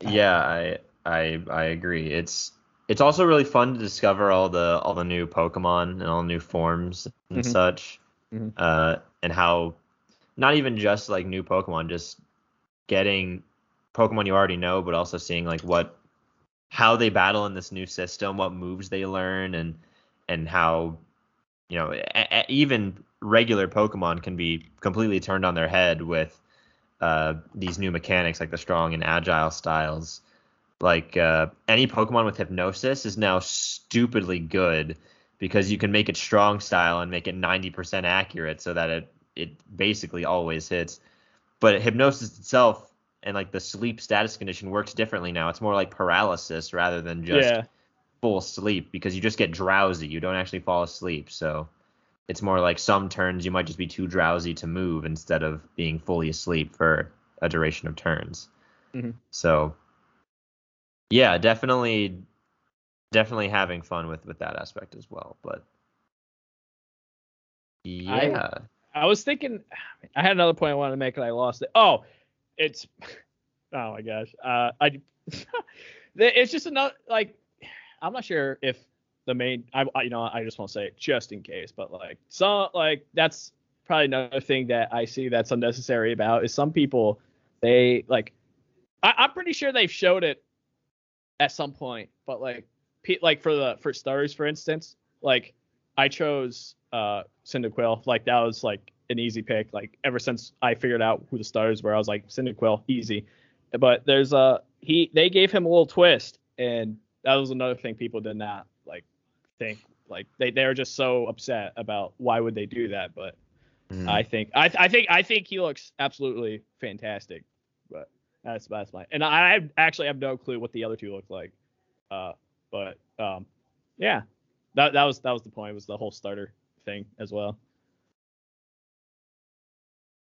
Speaker 1: Yeah, I I I agree. It's it's also really fun to discover all the all the new Pokemon and all new forms and
Speaker 2: Mhm.
Speaker 1: such,
Speaker 2: Mhm.
Speaker 1: uh, and how not even just like new Pokemon, just getting Pokemon you already know, but also seeing like what how they battle in this new system, what moves they learn, and and how you know a, a- even regular Pokemon can be completely turned on their head with uh, these new mechanics like the strong and agile styles. Like uh, any Pokemon with Hypnosis is now stupidly good because you can make it strong style and make it 90% accurate so that it it basically always hits. But Hypnosis itself and like the sleep status condition works differently now. It's more like paralysis rather than just
Speaker 2: yeah.
Speaker 1: full sleep because you just get drowsy. You don't actually fall asleep. So it's more like some turns you might just be too drowsy to move instead of being fully asleep for a duration of turns.
Speaker 2: Mhm.
Speaker 1: So yeah, definitely definitely having fun with with that aspect as well. But yeah.
Speaker 2: I was thinking, I had another point I wanted to make and I lost it. Oh, it's, oh my gosh. Uh, I, it's just another, like, I'm not sure if the main, I, I- you know, I just want to say it just in case, but like, some, like, that's probably another thing that I see that's unnecessary about is some people, they, like, I, I'm pretty sure they've showed it at some point, but like, pe- like for the, for stars, for instance, like, I chose uh Cyndaquil. Like that was like an easy pick. Like ever since I figured out who the stars were, I was like Cyndaquil, easy. But there's a he they gave him a little twist, and that was another thing people did not like think. Like they they were just so upset about why would they do that. But
Speaker 1: Mhm.
Speaker 2: I think I I think I think he looks absolutely fantastic. But that's that's my and I I actually have no clue what the other two look like. Uh, but um, yeah, that that was that was the point. Was the whole starter thing as well.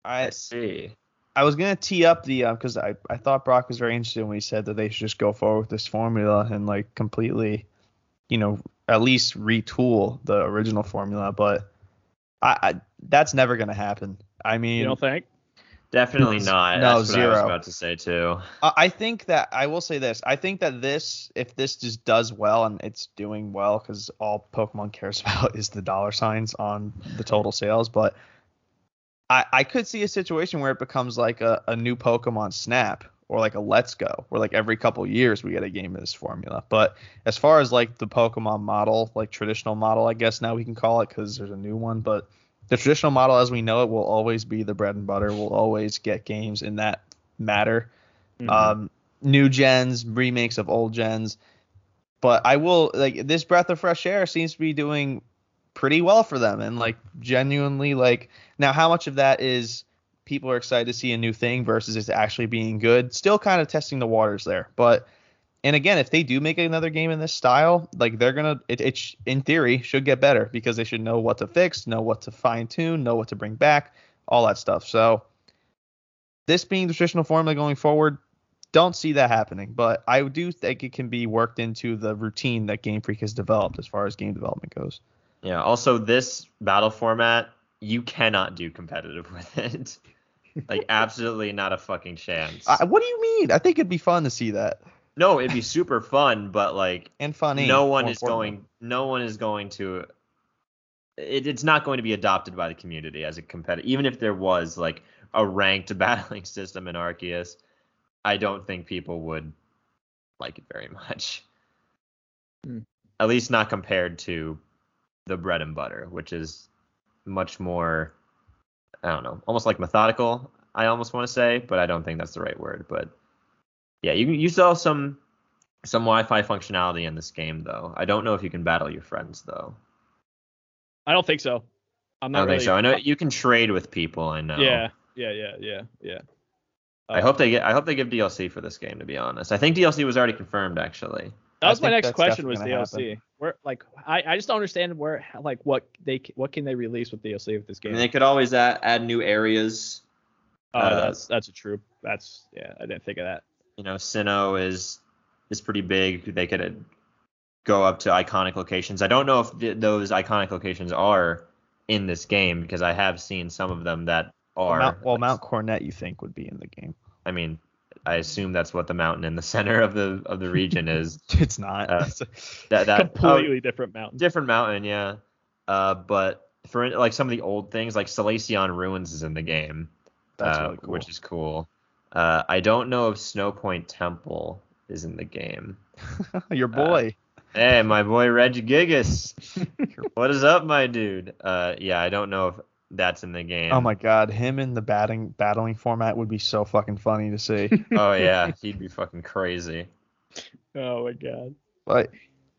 Speaker 1: I
Speaker 3: I
Speaker 1: see.
Speaker 3: I was gonna tee up the uh, because I I thought Brock was very interested when he said that they should just go forward with this formula and like completely, you know, at least retool the original formula. But I, I that's never gonna happen. I mean,
Speaker 2: You don't think?
Speaker 1: Definitely not.
Speaker 3: no,
Speaker 1: That's what I was
Speaker 3: zero.
Speaker 1: about to say too.
Speaker 3: I I think that I will say this. I think that this, if this just does well and it's doing well, because all Pokemon cares about is the dollar signs on the total sales. But I, I could see a situation where it becomes like a, a new Pokemon Snap or like a Let's Go, where like every couple years we get a game of this formula. But as far as like the Pokemon model, like traditional model, I guess now we can call it because there's a new one. But the traditional model as we know it will always be the bread and butter. We'll always get games in that matter
Speaker 2: Mhm.
Speaker 3: um, new gens, remakes of old gens. But I will like this breath of fresh air seems to be doing pretty well for them. And like genuinely like now how much of that is people are excited to see a new thing versus it's actually being good? Still kind of testing the waters there. But and again if they do make another game in this style like they're gonna it, it in theory should get better because they should know what to fix know what to fine tune know what to bring back all that stuff. So this being the traditional formula going forward don't see that happening, but I do think it can be worked into the routine that Game Freak has developed as far as game development goes.
Speaker 1: Yeah. Also, this battle format, you cannot do competitive with it. like, absolutely not a fucking chance.
Speaker 3: I, what do you mean? I think it'd be fun to see that
Speaker 1: no, it'd be super fun, but like,
Speaker 3: and funny.
Speaker 1: no one is
Speaker 3: importantly.
Speaker 1: going. No one is going to. It, it's not going to be adopted by the community as a competitive. Even if there was like a ranked battling system in Arceus, I don't think people would like it very much.
Speaker 2: Hmm.
Speaker 1: At least not compared to the bread and butter, which is much more. I don't know, almost like methodical. I almost want to say, but I don't think that's the right word. But yeah, you you saw some some Wi-Fi functionality in this game, though. I don't know if you can battle your friends, though.
Speaker 2: I don't think so. I'm not I
Speaker 1: don't
Speaker 2: really,
Speaker 1: think so. I know you can trade with people. I know.
Speaker 2: Yeah, yeah, yeah, yeah, yeah.
Speaker 1: I
Speaker 2: Uh,
Speaker 1: hope they get. I hope they give DLC for this game. To be honest, I think DLC was already confirmed. Actually.
Speaker 2: That
Speaker 3: I
Speaker 2: was my next question. Was DLC?
Speaker 3: gonna
Speaker 2: Where like I, I just don't understand where like what they what can they release with DLC with this
Speaker 1: I
Speaker 2: game?
Speaker 1: mean, they could always add, add new areas.
Speaker 2: uh,
Speaker 1: uh,
Speaker 2: that's that's a true. That's yeah. I didn't think of that.
Speaker 1: You know, Sinnoh is is pretty big. They could uh, go up to iconic locations. I don't know if th- those iconic locations are in this game because I have seen some of them that
Speaker 3: Well,
Speaker 1: are.
Speaker 3: Mount, well, Mount Coronet you think would be in the game?
Speaker 1: I mean, I assume that's what the mountain in the center of the of the region is.
Speaker 3: It's not.
Speaker 1: Uh,
Speaker 3: It's a-
Speaker 1: That that oh,
Speaker 2: Completely different mountain.
Speaker 1: different mountain, yeah. Uh, but for like some of the old things, like Solaceon Ruins is in the game,
Speaker 3: that's
Speaker 1: uh,
Speaker 3: really cool.
Speaker 1: which is cool. Uh, I don't know if Snowpoint Temple is in the game.
Speaker 3: Your boy.
Speaker 1: Hey, my boy Regigigas. what is up, my dude? Uh, yeah, I don't know if that's in the game.
Speaker 3: oh my god, him in the batting battling format would be so fucking funny to see.
Speaker 1: Oh yeah, he'd be fucking crazy.
Speaker 2: Oh my god.
Speaker 3: but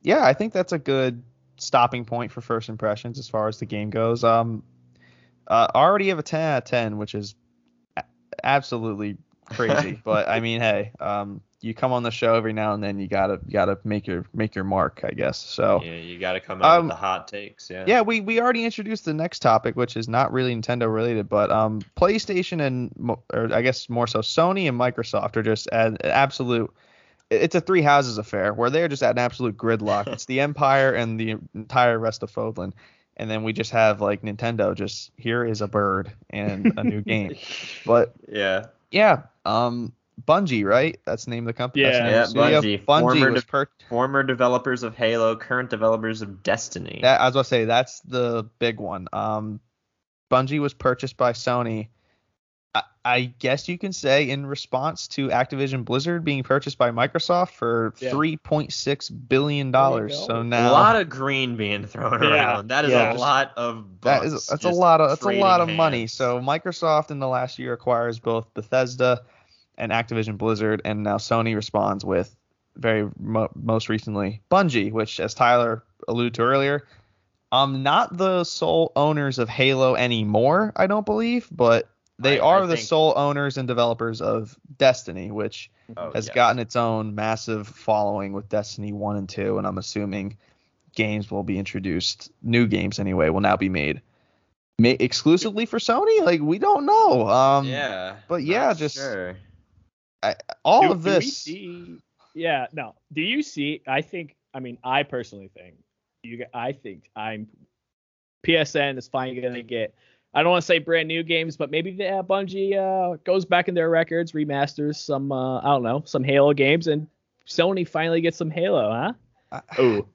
Speaker 3: yeah, I think that's a good stopping point for first impressions as far as the game goes. Um, uh, I already have a 10 out of 10, which is a- absolutely crazy. but I mean, hey, um, you come on the show every now and then, you gotta you gotta make your make your mark, I guess. So.
Speaker 1: Yeah, you got to come out
Speaker 3: Um,
Speaker 1: with the hot takes. Yeah.
Speaker 3: Yeah, we, we already introduced the next topic, which is not really Nintendo related, but um, PlayStation and or I guess more so Sony and Microsoft are just at an absolute. It's a three houses affair where they're just at an absolute gridlock. it's the Empire and the entire rest of Fodlan, and then we just have like Nintendo. Just here is a bird and a new game. But
Speaker 1: Yeah.
Speaker 3: Yeah, um, Bungie, right? That's the name of the company.
Speaker 2: Yeah.
Speaker 3: name of the
Speaker 1: Yeah. Bungie.
Speaker 3: Bungie
Speaker 1: Former
Speaker 3: was
Speaker 1: de-
Speaker 3: per-
Speaker 1: Former developers of Halo, current developers of Destiny.
Speaker 3: That, I was gonna say that's the big one. Um, Bungie was purchased by Sony. I, I guess you can say in response to Activision Blizzard being purchased by Microsoft for
Speaker 2: Yeah.
Speaker 3: three point six billion
Speaker 2: There you
Speaker 3: dollars.
Speaker 2: go.
Speaker 3: So
Speaker 1: a lot of green being thrown
Speaker 2: Yeah.
Speaker 1: around. That is
Speaker 3: Yeah.
Speaker 1: a lot of
Speaker 3: that
Speaker 1: bucks
Speaker 3: is that's a lot of that's a lot of money. So Microsoft in the last year acquires both Bethesda and Activision Blizzard, and now Sony responds with very mo- most recently Bungie, which as Tyler alluded to earlier, um, not the sole owners of Halo anymore. I don't believe, but they
Speaker 1: I- I
Speaker 3: are the
Speaker 1: think-
Speaker 3: sole owners and developers of Destiny, which
Speaker 1: Oh,
Speaker 3: has
Speaker 1: yes.
Speaker 3: gotten its own massive following with Destiny 1 and 2, and I'm assuming games will be introduced, new games anyway, will now be made ma- exclusively for Sony. Like we don't know. Um,
Speaker 1: yeah.
Speaker 3: but yeah, just-
Speaker 1: sure.
Speaker 3: all
Speaker 2: do,
Speaker 3: of
Speaker 2: do we
Speaker 3: this.
Speaker 2: see, yeah, no. Do you see? I think. I mean, I personally think. You. g- I think I'm. PSN is finally gonna get. I don't want to say brand new games, but maybe the uh, Bungie uh, goes back in their records, remasters some. Uh, I don't know, some Halo games, and Sony finally gets some Halo, huh?
Speaker 3: I,
Speaker 2: Oh,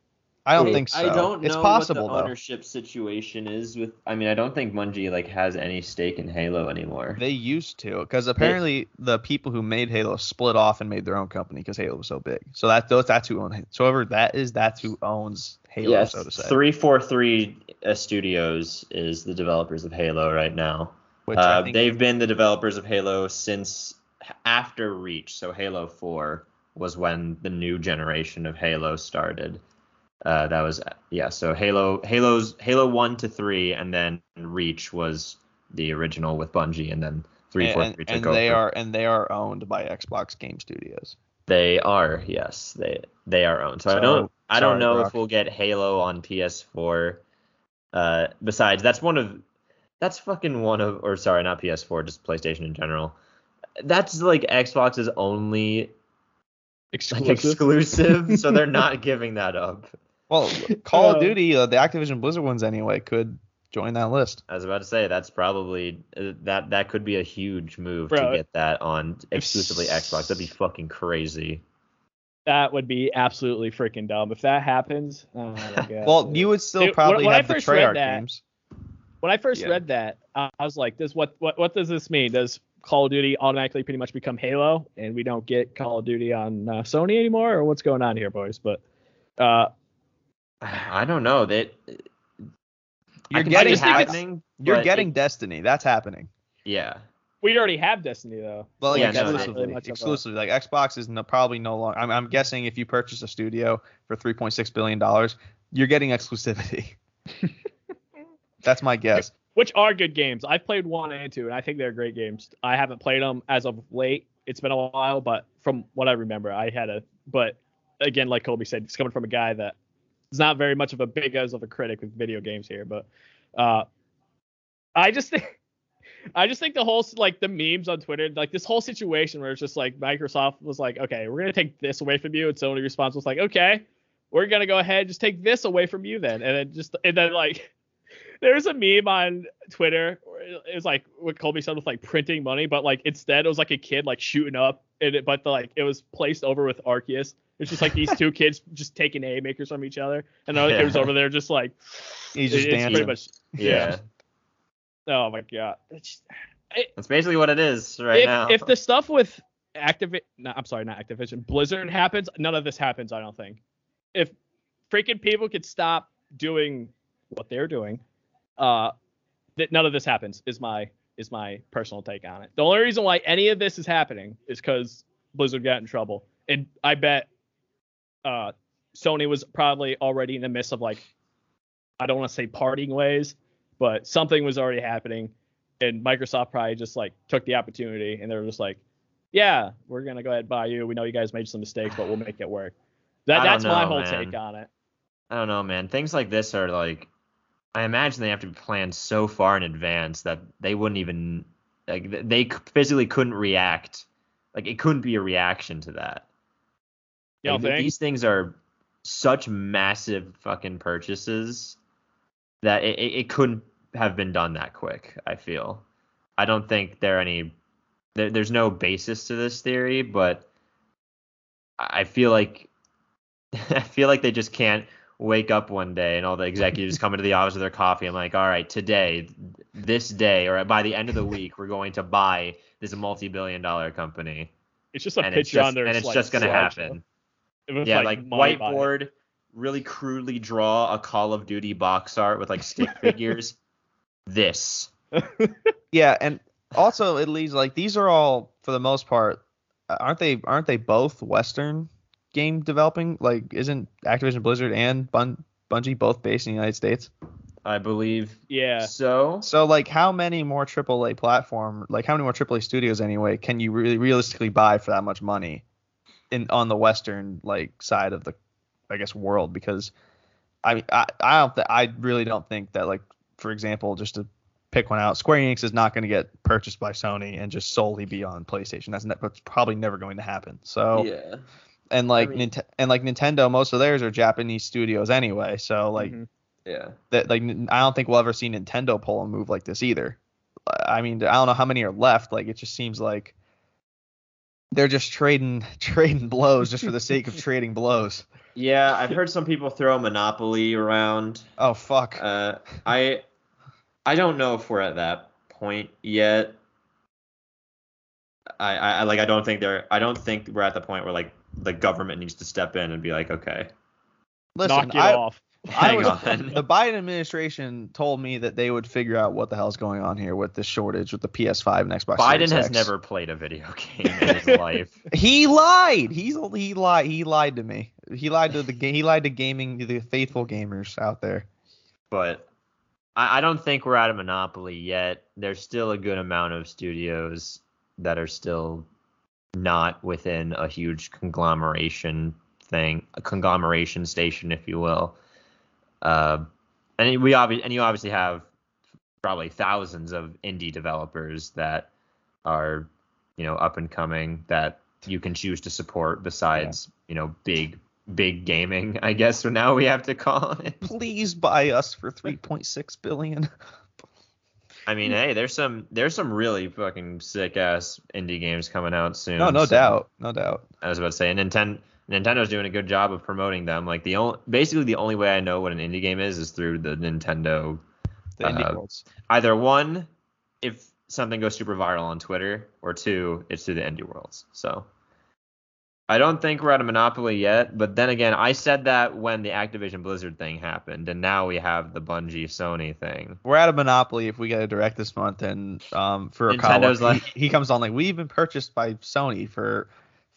Speaker 3: I don't think so.
Speaker 1: I don't know
Speaker 3: it's possible
Speaker 1: what the
Speaker 3: though.
Speaker 1: ownership situation is with. I mean, I don't think Bungie like has any stake in Halo anymore.
Speaker 3: They used to, because apparently the people who made Halo split off and made their own company because Halo was so big. So that those that's who own. So whoever that is, that's who owns Halo,
Speaker 1: yes,
Speaker 3: so to say.
Speaker 1: three four three Studios is the developers of Halo right now.
Speaker 3: Which
Speaker 1: Uh, they've been the developers of Halo since after Reach. So Halo 4 was when the new generation of Halo started. Uh, that was yeah. So Halo, Halo's Halo 1 to 3, and then Reach was the original with Bungie, and then 343
Speaker 3: and,
Speaker 1: took
Speaker 3: and
Speaker 1: over.
Speaker 3: they are and they are owned by Xbox Game Studios.
Speaker 1: They are yes. They they are owned. So, I don't I don't know
Speaker 3: Brock.
Speaker 1: if we'll get Halo on PS4. Uh, besides, that's one of that's fucking one of or sorry, not PS4, just PlayStation in general. That's like Xbox's only like
Speaker 2: exclusive.
Speaker 1: exclusive, so they're not giving that up.
Speaker 3: Well, Call of
Speaker 2: Uh,
Speaker 3: Duty, uh, the Activision Blizzard ones anyway, could join that list.
Speaker 1: I was about to say that's probably uh, that that could be a huge move
Speaker 2: Bro,
Speaker 1: to get that on exclusively Xbox. That'd be fucking crazy.
Speaker 2: That would be absolutely freaking dumb if that happens. Oh.
Speaker 3: Well, you would still
Speaker 2: Dude,
Speaker 3: probably
Speaker 2: when I
Speaker 3: have the
Speaker 2: first read
Speaker 3: Treyarch
Speaker 2: that-
Speaker 3: games.
Speaker 2: when I first
Speaker 3: Yeah.
Speaker 2: read that, I I was like, "This what what what does this mean? Does Call of Duty automatically pretty much become Halo, and we don't get Call of Duty on uh, Sony anymore, or what's going on here, boys?" But uh,
Speaker 1: I don't know that.
Speaker 3: Uh, you're
Speaker 1: I
Speaker 3: getting
Speaker 1: see it
Speaker 2: I just think
Speaker 1: happening.
Speaker 3: You're getting
Speaker 1: it-
Speaker 3: Destiny. That's happening.
Speaker 1: yeah.
Speaker 2: we already have Destiny though.
Speaker 3: Well,
Speaker 1: Yeah,
Speaker 3: yeah,
Speaker 1: no,
Speaker 3: exclusively.
Speaker 2: really much of a-
Speaker 3: exclusively. Like Xbox is no, probably no longer. I'm, I'm guessing if you purchase a studio for 3.6 billion dollars, you're getting exclusivity. That's my guess.
Speaker 2: Which are good games. I've played one and two, and I think they're great games. I haven't played them as of late. It's been a while, but from what I remember, I had a. But again, like Colby said, it's coming from a guy that is not very much of a big as of a critic with video games here. But uh, I just think. I just think the whole like the memes on Twitter, like this whole situation where it's just like Microsoft was like, okay, we're gonna take this away from you, and Sony response was like, okay, we're gonna go ahead and just take this away from you then, and then just and then like There's a meme on Twitter. Where it was like what Colby said with like printing money, but like instead it was like a kid like shooting up, and it, but the, like it was placed over with Arceus. It's just like these two kids just taking haymakers from each other, and the other
Speaker 1: Yeah.
Speaker 2: kid was over there just like
Speaker 3: He's just
Speaker 2: it's
Speaker 3: dancing.
Speaker 2: pretty much.
Speaker 1: Yeah.
Speaker 2: Oh my god. It's,
Speaker 1: That's basically what it is right
Speaker 2: if,
Speaker 1: now.
Speaker 2: if the stuff with Activi no, I'm sorry, not Activision, Blizzard happens, none of this happens. I don't think. If freaking people could stop doing what they're doing, uh, that none of this happens. Is my is my personal take on it. The only reason why any of this is happening is because Blizzard got in trouble, and I bet uh, Sony was probably already in the midst of like, I don't want to say parting ways, but something was already happening, and Microsoft probably just like took the opportunity, and they were just like, yeah, we're gonna go ahead and buy you. We know you guys made some mistakes, but we'll make it work. That that's my whole
Speaker 1: man.
Speaker 2: take on it.
Speaker 1: I don't know, man. Things like this are like, I imagine they have to be planned so far in advance that they wouldn't even like they physically couldn't react. Like it couldn't be a reaction to that.
Speaker 2: You
Speaker 1: Like, these things are such massive fucking purchases that it, it, it couldn't have been done that quick. I feel. I don't think there are any. There, there's no basis to this theory, but I feel like I feel like they just can't wake up one day and all the executives come into the office with their coffee. I'm like, all right, today, this day, or by the end of the week, we're going to buy this multi-billion dollar company,
Speaker 2: It's just a
Speaker 1: and it's
Speaker 2: picture
Speaker 1: just
Speaker 2: on their
Speaker 1: and it's
Speaker 2: like,
Speaker 1: just gonna happen. Yeah, like,
Speaker 2: money behind it.
Speaker 1: whiteboard, really crudely draw a Call of Duty box art with like stick figures. This.
Speaker 3: Yeah, and also it leads like these are all for the most part, uh, aren't they? Aren't they both Western game developing? Like, isn't Activision Blizzard and Bun- Bungie both based in the United States?
Speaker 1: I believe
Speaker 2: Yeah.
Speaker 1: so.
Speaker 3: So like, how many more AAA platform, like how many more AAA studios anyway, can you really realistically buy for that much money in on the Western like side of the, I guess, world? Because I mean, I I don't th- I really don't think that like, for example, just to pick one out, Square Enix is not going to get purchased by Sony and just solely be on PlayStation. That's, ne- that's probably never going to happen. So
Speaker 1: yeah.
Speaker 3: And like
Speaker 1: mean-
Speaker 3: Nint- and like Nintendo, most of theirs are Japanese studios anyway. So like
Speaker 2: Mhm.
Speaker 1: Yeah.
Speaker 3: that like I don't think we'll ever see Nintendo pull a move like this either. I mean, I don't know how many are left. Like it just seems like they're just trading trading blows just for the sake of trading blows.
Speaker 1: Yeah, I've heard some people throw Monopoly around.
Speaker 3: Oh fuck.
Speaker 1: Uh, I I don't know if we're at that point yet. I, I I- like I don't think they're I don't think we're at the point where like the government needs to step in and be like, okay,
Speaker 3: Listen,
Speaker 2: Knock it
Speaker 3: I,
Speaker 2: off.
Speaker 3: I
Speaker 1: hang
Speaker 3: was,
Speaker 1: on.
Speaker 3: the Biden administration told me that they would figure out what the hell's going on here with this shortage with the PS5 and Xbox.
Speaker 1: Biden has
Speaker 3: X.
Speaker 1: never played a video game in his life.
Speaker 3: He lied. He's he lied. He lied to me. He lied to the. He lied to gaming the faithful gamers out there.
Speaker 1: but I, I don't think we're at a monopoly yet. There's still a good amount of studios that are still not within a huge conglomeration thing, a conglomeration station, if you will. Uh, and we obviously and you obviously have probably thousands of indie developers that are, you know, up and coming that you can choose to support besides, you know, big big gaming, I guess. So now we have to call it.
Speaker 3: Please buy us for 3.6 billion.
Speaker 1: I mean, hey, there's some there's some really fucking sick ass indie games coming out soon.
Speaker 3: No, no
Speaker 1: so-
Speaker 3: doubt, no doubt.
Speaker 1: I was about to say, Nintendo Nintendo's doing a good job of promoting them. Like the only basically the only way I know what an indie game is is through the Nintendo.
Speaker 3: The indie
Speaker 1: Uh,
Speaker 3: worlds.
Speaker 1: Either one, if something goes super viral on Twitter, or two, it's through the indie worlds. So I don't think we're at a monopoly yet. But then again, I said that when the Activision Blizzard thing happened, and now we have the Bungie Sony thing.
Speaker 3: We're at a monopoly if we get a direct this month, and um, for
Speaker 1: Nintendo's like-
Speaker 3: he, he comes on like we've been purchased by Sony for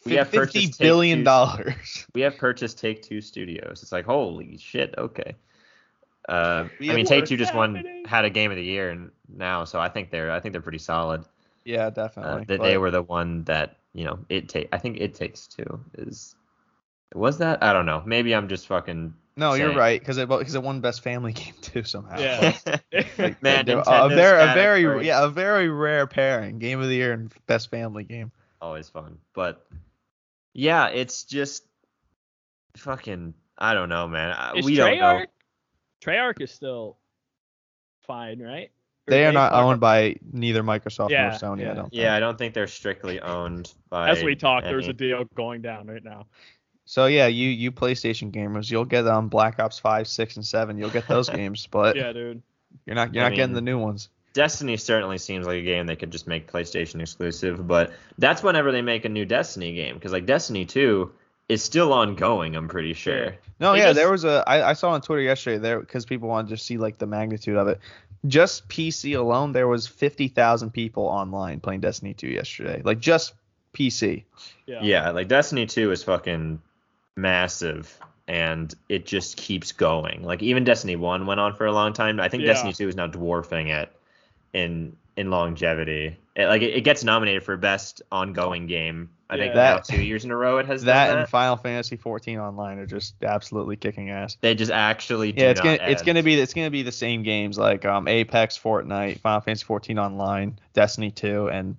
Speaker 1: We have
Speaker 3: fifty billion dollars.
Speaker 1: we have purchased Take Two Studios. It's like holy shit. Okay. Uh, I mean, Take Two just won had a game of the year and now, so I think they're I think they're pretty solid.
Speaker 3: yeah,
Speaker 1: Uh,
Speaker 3: definitely.
Speaker 1: that
Speaker 3: but-
Speaker 1: they were the one that you know it take. I think it takes two is was that I don't know. Maybe I'm just fucking.
Speaker 3: no, you're right because it because it won best family game too somehow.
Speaker 2: Yeah.
Speaker 3: Like,
Speaker 1: Man,
Speaker 3: they're- a very a very yeah a very rare pairing game of the year and best family game.
Speaker 1: always fun. But yeah, it's just fucking. I don't know, man.
Speaker 2: Is
Speaker 1: we don't know.
Speaker 2: Treyarch? Treyarch is still fine, right? Or
Speaker 3: They are not owned by neither Microsoft
Speaker 2: Yeah,
Speaker 3: nor Sony.
Speaker 2: yeah.
Speaker 3: I don't.
Speaker 1: Yeah,
Speaker 3: think.
Speaker 1: I don't think they're strictly owned by.
Speaker 2: As we talk, there's a deal going down right now.
Speaker 3: So yeah, you you PlayStation gamers, you'll get um Black Ops five, six, and seven. You'll get those games, but
Speaker 2: Yeah, dude.
Speaker 3: you're not you're
Speaker 1: I
Speaker 3: not getting the new ones.
Speaker 1: Destiny certainly seems like a game they could just make PlayStation exclusive, but that's whenever they make a new Destiny game, because like Destiny 2 is still ongoing. I'm pretty sure.
Speaker 3: No,
Speaker 2: They
Speaker 3: yeah,
Speaker 2: just-
Speaker 3: there was a I, I saw on Twitter yesterday there because people wanted to see like the magnitude of it. Just PC alone, there was fifty thousand people online playing Destiny 2 yesterday. Like just PC.
Speaker 2: Yeah.
Speaker 1: Yeah, like Destiny 2 is fucking massive and it just keeps going. Like even Destiny 1 went on for a long time. I think
Speaker 2: Yeah.
Speaker 1: Destiny 2 is now dwarfing it in in longevity. It, like it, it gets nominated for best ongoing game. I think
Speaker 2: Yeah.
Speaker 1: now
Speaker 3: That-
Speaker 1: two years in a row it has
Speaker 3: That
Speaker 1: done
Speaker 3: and. Final Fantasy 14 online are just absolutely kicking ass.
Speaker 1: They just actually do
Speaker 3: Yeah, it's gonna it's gonna be it's gonna be the same games like um Apex, Fortnite, Final Fantasy 14 online, Destiny 2, and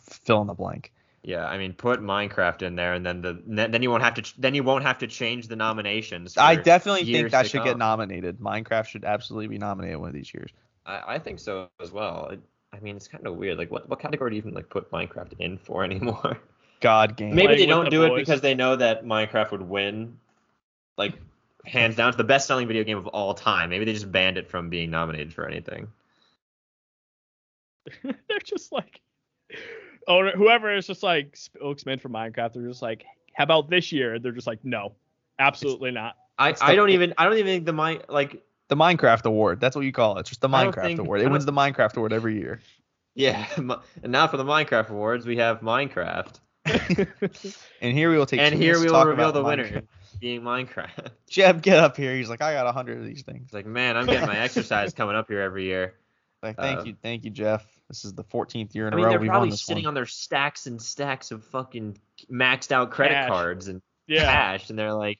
Speaker 3: fill in the blank.
Speaker 1: Yeah, I mean, put Minecraft in there, and then the then you won't have to then you won't have to change the nominations.
Speaker 3: I definitely think that should get nominated. Minecraft should absolutely be nominated one of these years.
Speaker 1: I, I think so as well. It, I mean, it's kind of weird. Like, what what category do you even like put Minecraft in for anymore?
Speaker 3: God game.
Speaker 1: Maybe they don't
Speaker 2: the
Speaker 1: do it because they know that Minecraft would win, like hands down. It's the best selling video game of all time. Maybe they just banned it from being nominated for anything.
Speaker 2: they're just like, oh, whoever is just like spokesman for Minecraft, they're just like, how about this year? They're just like, no, absolutely not.
Speaker 1: I,
Speaker 3: It's
Speaker 1: I
Speaker 3: the-
Speaker 1: don't even I don't even think the mi like
Speaker 3: The Minecraft Award. That's what you call it. It's just the Minecraft
Speaker 1: think-
Speaker 3: Award. It wins the Minecraft Award every year.
Speaker 1: yeah. And now for the Minecraft awards, we have Minecraft,
Speaker 3: And here we will take.
Speaker 1: and here we will
Speaker 3: talk
Speaker 1: reveal
Speaker 3: about
Speaker 1: the winner, being Minecraft.
Speaker 3: Jeb, get up here. He's like, I got a hundred of these things.
Speaker 1: It's like, man, I'm getting my exercise coming up here every year.
Speaker 3: Like, thank
Speaker 1: Uh,
Speaker 3: you, thank you, Jeff. This is the 14th year in
Speaker 1: I
Speaker 3: a
Speaker 1: mean,
Speaker 3: row
Speaker 1: they're
Speaker 3: we've won
Speaker 1: probably
Speaker 3: this
Speaker 1: sitting
Speaker 3: one.
Speaker 1: on their stacks and stacks of fucking maxed out credit
Speaker 2: Cash.
Speaker 1: cards and
Speaker 2: Yeah.
Speaker 1: cash, and they're like,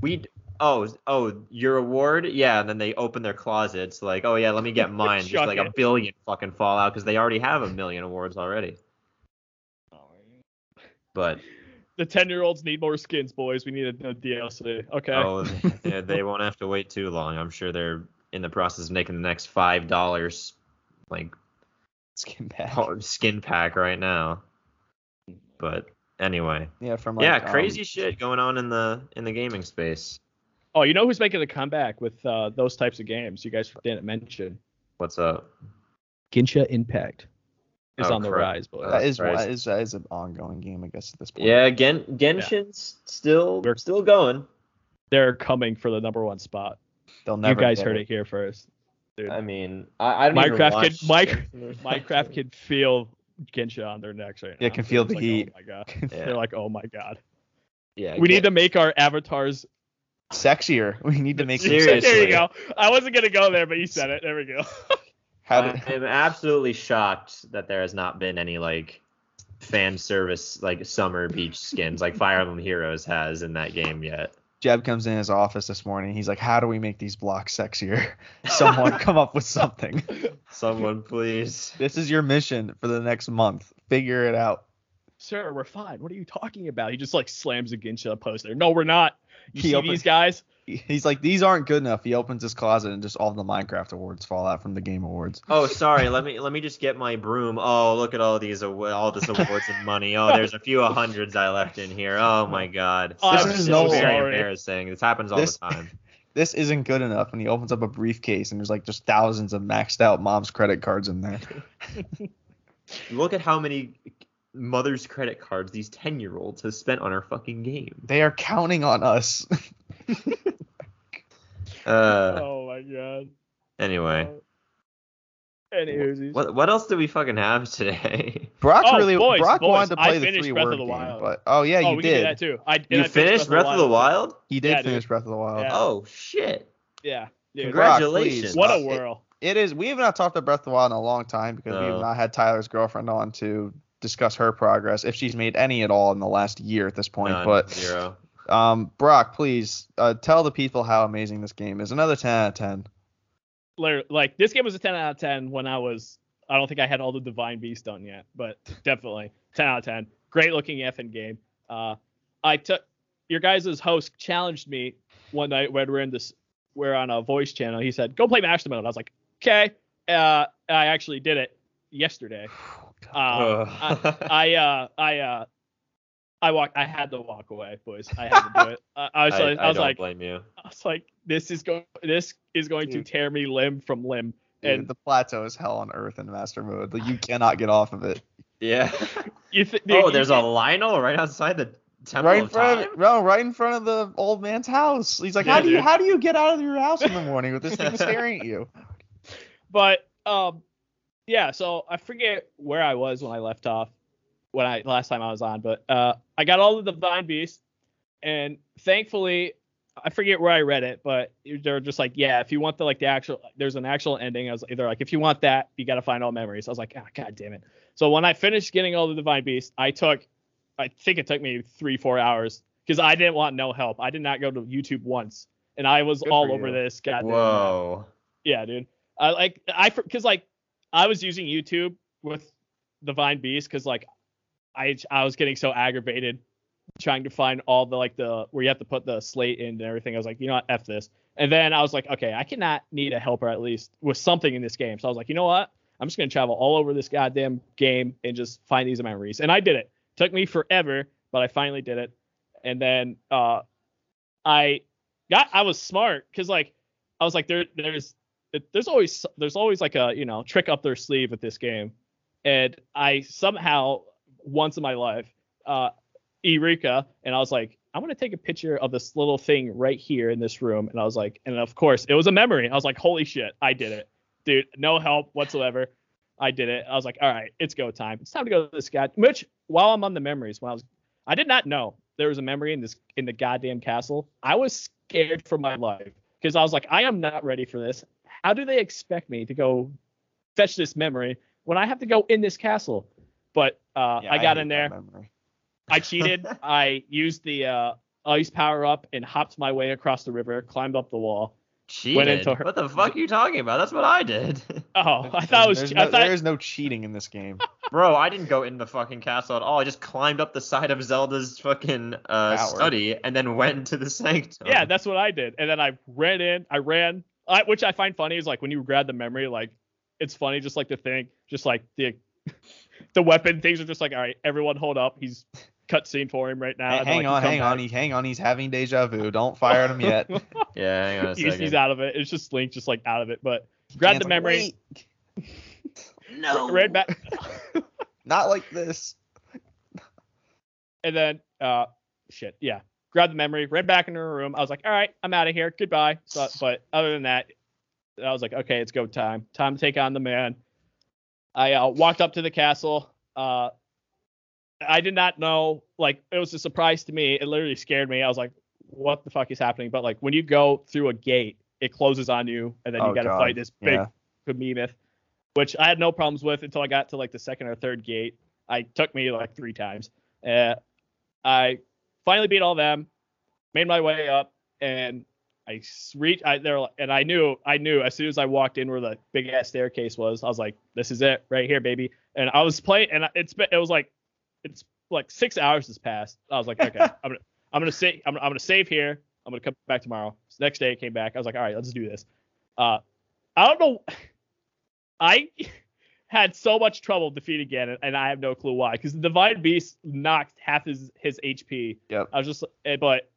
Speaker 1: we, oh, oh, your award, yeah, and then they open their closets, like, oh yeah, let me get mine, just
Speaker 2: Chuck
Speaker 1: like a billion fucking Fallout because they already have a million awards already. But
Speaker 2: The ten year olds need more skins, boys. We need a, a DLC. Okay.
Speaker 1: oh, they, they won't have to wait too long. I'm sure they're in the process of making the next five dollars, like
Speaker 3: Skin pack.
Speaker 1: skin pack right now. But anyway.
Speaker 3: Yeah, from like,
Speaker 1: yeah,
Speaker 3: um,
Speaker 1: crazy shit going on in the in the gaming space.
Speaker 2: Oh, you know who's making a comeback with uh, those types of games? You guys didn't mention.
Speaker 1: What's up?
Speaker 2: Genshin Impact is
Speaker 1: Oh,
Speaker 2: on the rise, boys.
Speaker 1: Uh,
Speaker 3: That is
Speaker 1: Christ.
Speaker 3: that is that is an ongoing game, I guess, at this point.
Speaker 1: Yeah, Gen Genshin's still
Speaker 2: We're-
Speaker 1: still going.
Speaker 2: They're coming for the number one spot.
Speaker 3: they'll never.
Speaker 2: you guys heard it here first. Dude.
Speaker 1: I mean, I, I don't even
Speaker 2: Minecraft
Speaker 1: watch
Speaker 2: could- Minec- Minecraft can feel Genshin on their necks right now.
Speaker 3: Yeah, can feel the
Speaker 2: just
Speaker 3: heat.
Speaker 2: Oh my god.
Speaker 1: Yeah.
Speaker 2: They're like, oh my god.
Speaker 1: Yeah,
Speaker 2: We need to make our avatars.
Speaker 3: Sexier. We need to make them
Speaker 1: Seriously.
Speaker 2: there you go. I wasn't gonna go there, but you said it. There we go.
Speaker 3: How did,
Speaker 1: I'm absolutely shocked that there has not been any like fan service like summer beach skins like Fire Emblem Heroes has in that game yet.
Speaker 3: Jeb comes in his office this morning. He's like, "How do we make these blocks sexier? Someone come up with something.
Speaker 1: Someone please.
Speaker 3: This is your mission for the next month. Figure it out."
Speaker 2: Sir, we're fine. What are you talking about? He just like slams a Genshin poster. No, we're not. You
Speaker 3: He
Speaker 2: see
Speaker 3: opened-
Speaker 2: these guys?
Speaker 3: He's like, "These aren't good enough." He opens his closet and just all the Minecraft awards fall out from the Game Awards.
Speaker 1: Oh, sorry. Let me let me just get my broom. Oh, look at all these awa- all this awards and money. Oh, there's a few hundreds I left in here. Oh my god.
Speaker 2: I'm
Speaker 3: This is
Speaker 2: so
Speaker 3: no-
Speaker 1: very
Speaker 2: sorry.
Speaker 1: embarrassing. This happens all
Speaker 3: This-
Speaker 1: the time.
Speaker 3: This isn't good enough. And he opens up a briefcase and there's like just thousands of maxed out mom's credit cards in there.
Speaker 1: Look at how many mother's credit cards these 10 year olds have spent on our fucking game.
Speaker 3: They are counting on us.
Speaker 1: Uh,
Speaker 2: oh my god.
Speaker 1: anyway,
Speaker 2: Uh, Any
Speaker 1: what what else do we fucking have today?
Speaker 3: Brock
Speaker 2: Oh,
Speaker 3: really
Speaker 2: boys,
Speaker 3: Brock
Speaker 2: boys,
Speaker 3: wanted to
Speaker 2: I
Speaker 3: play the
Speaker 2: finished
Speaker 3: three
Speaker 2: Breath
Speaker 3: word
Speaker 2: of the
Speaker 3: game, but oh yeah,
Speaker 2: oh,
Speaker 3: you
Speaker 2: we can do
Speaker 3: did.
Speaker 2: that too. I,
Speaker 1: You
Speaker 2: I
Speaker 1: finished Breath of the Wild?
Speaker 3: He did
Speaker 2: Yeah, dude.
Speaker 3: finish Breath of the Wild.
Speaker 2: Yeah.
Speaker 1: Oh shit!
Speaker 2: Yeah. Dude,
Speaker 1: Congratulations!
Speaker 3: please.
Speaker 2: what
Speaker 3: Uh,
Speaker 2: a
Speaker 3: it-
Speaker 2: whirl.
Speaker 3: It is. We have not talked about Breath of the Wild in a long time because we have not had Tyler's girlfriend on to discuss her progress, if she's made any at all in the last year at this point.
Speaker 1: None,
Speaker 3: But
Speaker 1: zero.
Speaker 3: Um, Brock, please uh, tell the people how amazing this game is. Another 10 out of 10.
Speaker 2: Like this game was a 10 out of 10 when I was I don't think I had all the divine beast done yet, but definitely 10 out of 10. Great looking effing game. Uh I took your guys' host challenged me one night when we're in this we're on a voice channel. He said, "Go play Master Mode." I was like, okay. Uh, I actually did it yesterday. Uh, I, I uh I uh I walk I had to walk away, boys. I had to do it. I, I was
Speaker 1: I,
Speaker 2: like, I,
Speaker 1: I
Speaker 2: was
Speaker 1: don't
Speaker 2: like
Speaker 1: blame you.
Speaker 2: I was like this is going this is going
Speaker 3: Dude.
Speaker 2: to tear me limb from limb.
Speaker 3: Dude,
Speaker 2: And
Speaker 3: the plateau is hell on earth in master mode. Like, you cannot get off of it.
Speaker 1: Yeah.
Speaker 2: you th-
Speaker 1: oh,
Speaker 2: you
Speaker 1: there's a Lynel right outside the Temple
Speaker 3: right in front
Speaker 1: Time.
Speaker 3: of no, right in front of the old man's house. He's like,
Speaker 2: Yeah,
Speaker 3: how do you how do you get out of your house in the morning with this thing staring at you?
Speaker 2: but um yeah so i forget where i was when i left off when i last time i was on but uh i got all of the divine beasts and thankfully i forget where i read it but they're just like yeah if you want the like the actual there's an actual ending i was they're like if you want that you got to find all memories i was like oh, god damn it so when i finished getting all the divine beasts i took i think it took me three four hours because i didn't want no help i did not go to youtube once and i was
Speaker 3: Good
Speaker 2: all over
Speaker 3: you.
Speaker 2: this goddamn map.
Speaker 1: Whoa.
Speaker 2: Yeah, dude. I like I because like I was using YouTube with Divine Beast because like I I was getting so aggravated trying to find all the like the where you have to put the slate in and everything. I was like, you know what, f this. And then I was like, okay, I cannot need a helper at least with something in this game. So I was like, you know what? I'm just gonna travel all over this goddamn game and just find these memories. And I did it. Took me forever, but I finally did it. And then uh I got I was smart because like I was like there there's there's always there's always like a you know trick up their sleeve with this game, and I somehow once in my life uh Eureka. And I was like I'm gonna take a picture of this little thing right here in this room. And I was like and of course it was a memory. I was like holy shit I did it. Dude no help whatsoever. I did it. I was like all right it's go time. It's time to go to this guy. Which while I'm on the memories when I was I did not know there was a memory in this in the goddamn castle. I was scared for my life because I was like I am not ready for this. How do they expect me to go fetch this memory when I have to go in this castle? But uh,
Speaker 3: Yeah,
Speaker 2: I got
Speaker 3: hate
Speaker 2: in there. I cheated. I used the uh, ice power up and hopped my way across the river, climbed up the wall.
Speaker 1: Cheated.
Speaker 2: into her-
Speaker 1: What the fuck are you talking about? That's what I did.
Speaker 2: Oh, I thought it was.
Speaker 3: There's
Speaker 2: I
Speaker 3: no,
Speaker 2: thought,
Speaker 3: there is no cheating in this game.
Speaker 1: Bro, I didn't go in the fucking castle at all. I just climbed up the side of Zelda's fucking uh, study and then went into the sanctum.
Speaker 2: yeah, that's what I did. And then I ran in. I ran, I, which I find funny is like when you grab the memory, like it's funny just like to think, just like the the weapon things are just like, all right, everyone hold up. He's cutscene for him right now.
Speaker 3: Hey, hang
Speaker 2: like,
Speaker 3: on,
Speaker 2: you come
Speaker 3: hang on, he, hang on. He's having deja vu. Don't fire at him yet.
Speaker 1: Yeah, hang on a
Speaker 2: he's,
Speaker 1: second.
Speaker 2: he's out of it. It's just Link just like out of it. But grab
Speaker 3: Dan's
Speaker 2: the memory,
Speaker 1: no.
Speaker 2: ran back,
Speaker 3: Not like this.
Speaker 2: and then uh shit, yeah. Grab the memory, ran back into her room. I was like, all right, I'm out of here. Goodbye. So, but other than that, I was like, okay, it's go time. Time to take on the man. I uh, walked up to the castle. Uh, I did not know, like, it was a surprise to me. It literally scared me. I was like, what the fuck is happening? But like, when you go through a gate, it closes on you, and then you
Speaker 3: Oh,
Speaker 2: got to fight this big
Speaker 3: Yeah.
Speaker 2: behemoth, which I had no problems with until I got to like the second or third gate. I took me like three times. Uh, I finally beat all them, made my way up, and I reached. I there, and I knew, I knew as soon as I walked in where the big ass staircase was, I was like, "This is it, right here, baby." And I was playing, and it's been, it was like, it's like six hours has passed. I was like, okay, I'm gonna, I'm gonna save, I'm, I'm gonna save here. I'm gonna come back tomorrow. So next day, I came back. I was like, all right, let's do this. Uh, I don't know. I had so much trouble defeating Ganon, and I have no clue why. Because the Divine Beast knocked half his his HP.
Speaker 3: Yep.
Speaker 2: I was just, eh, but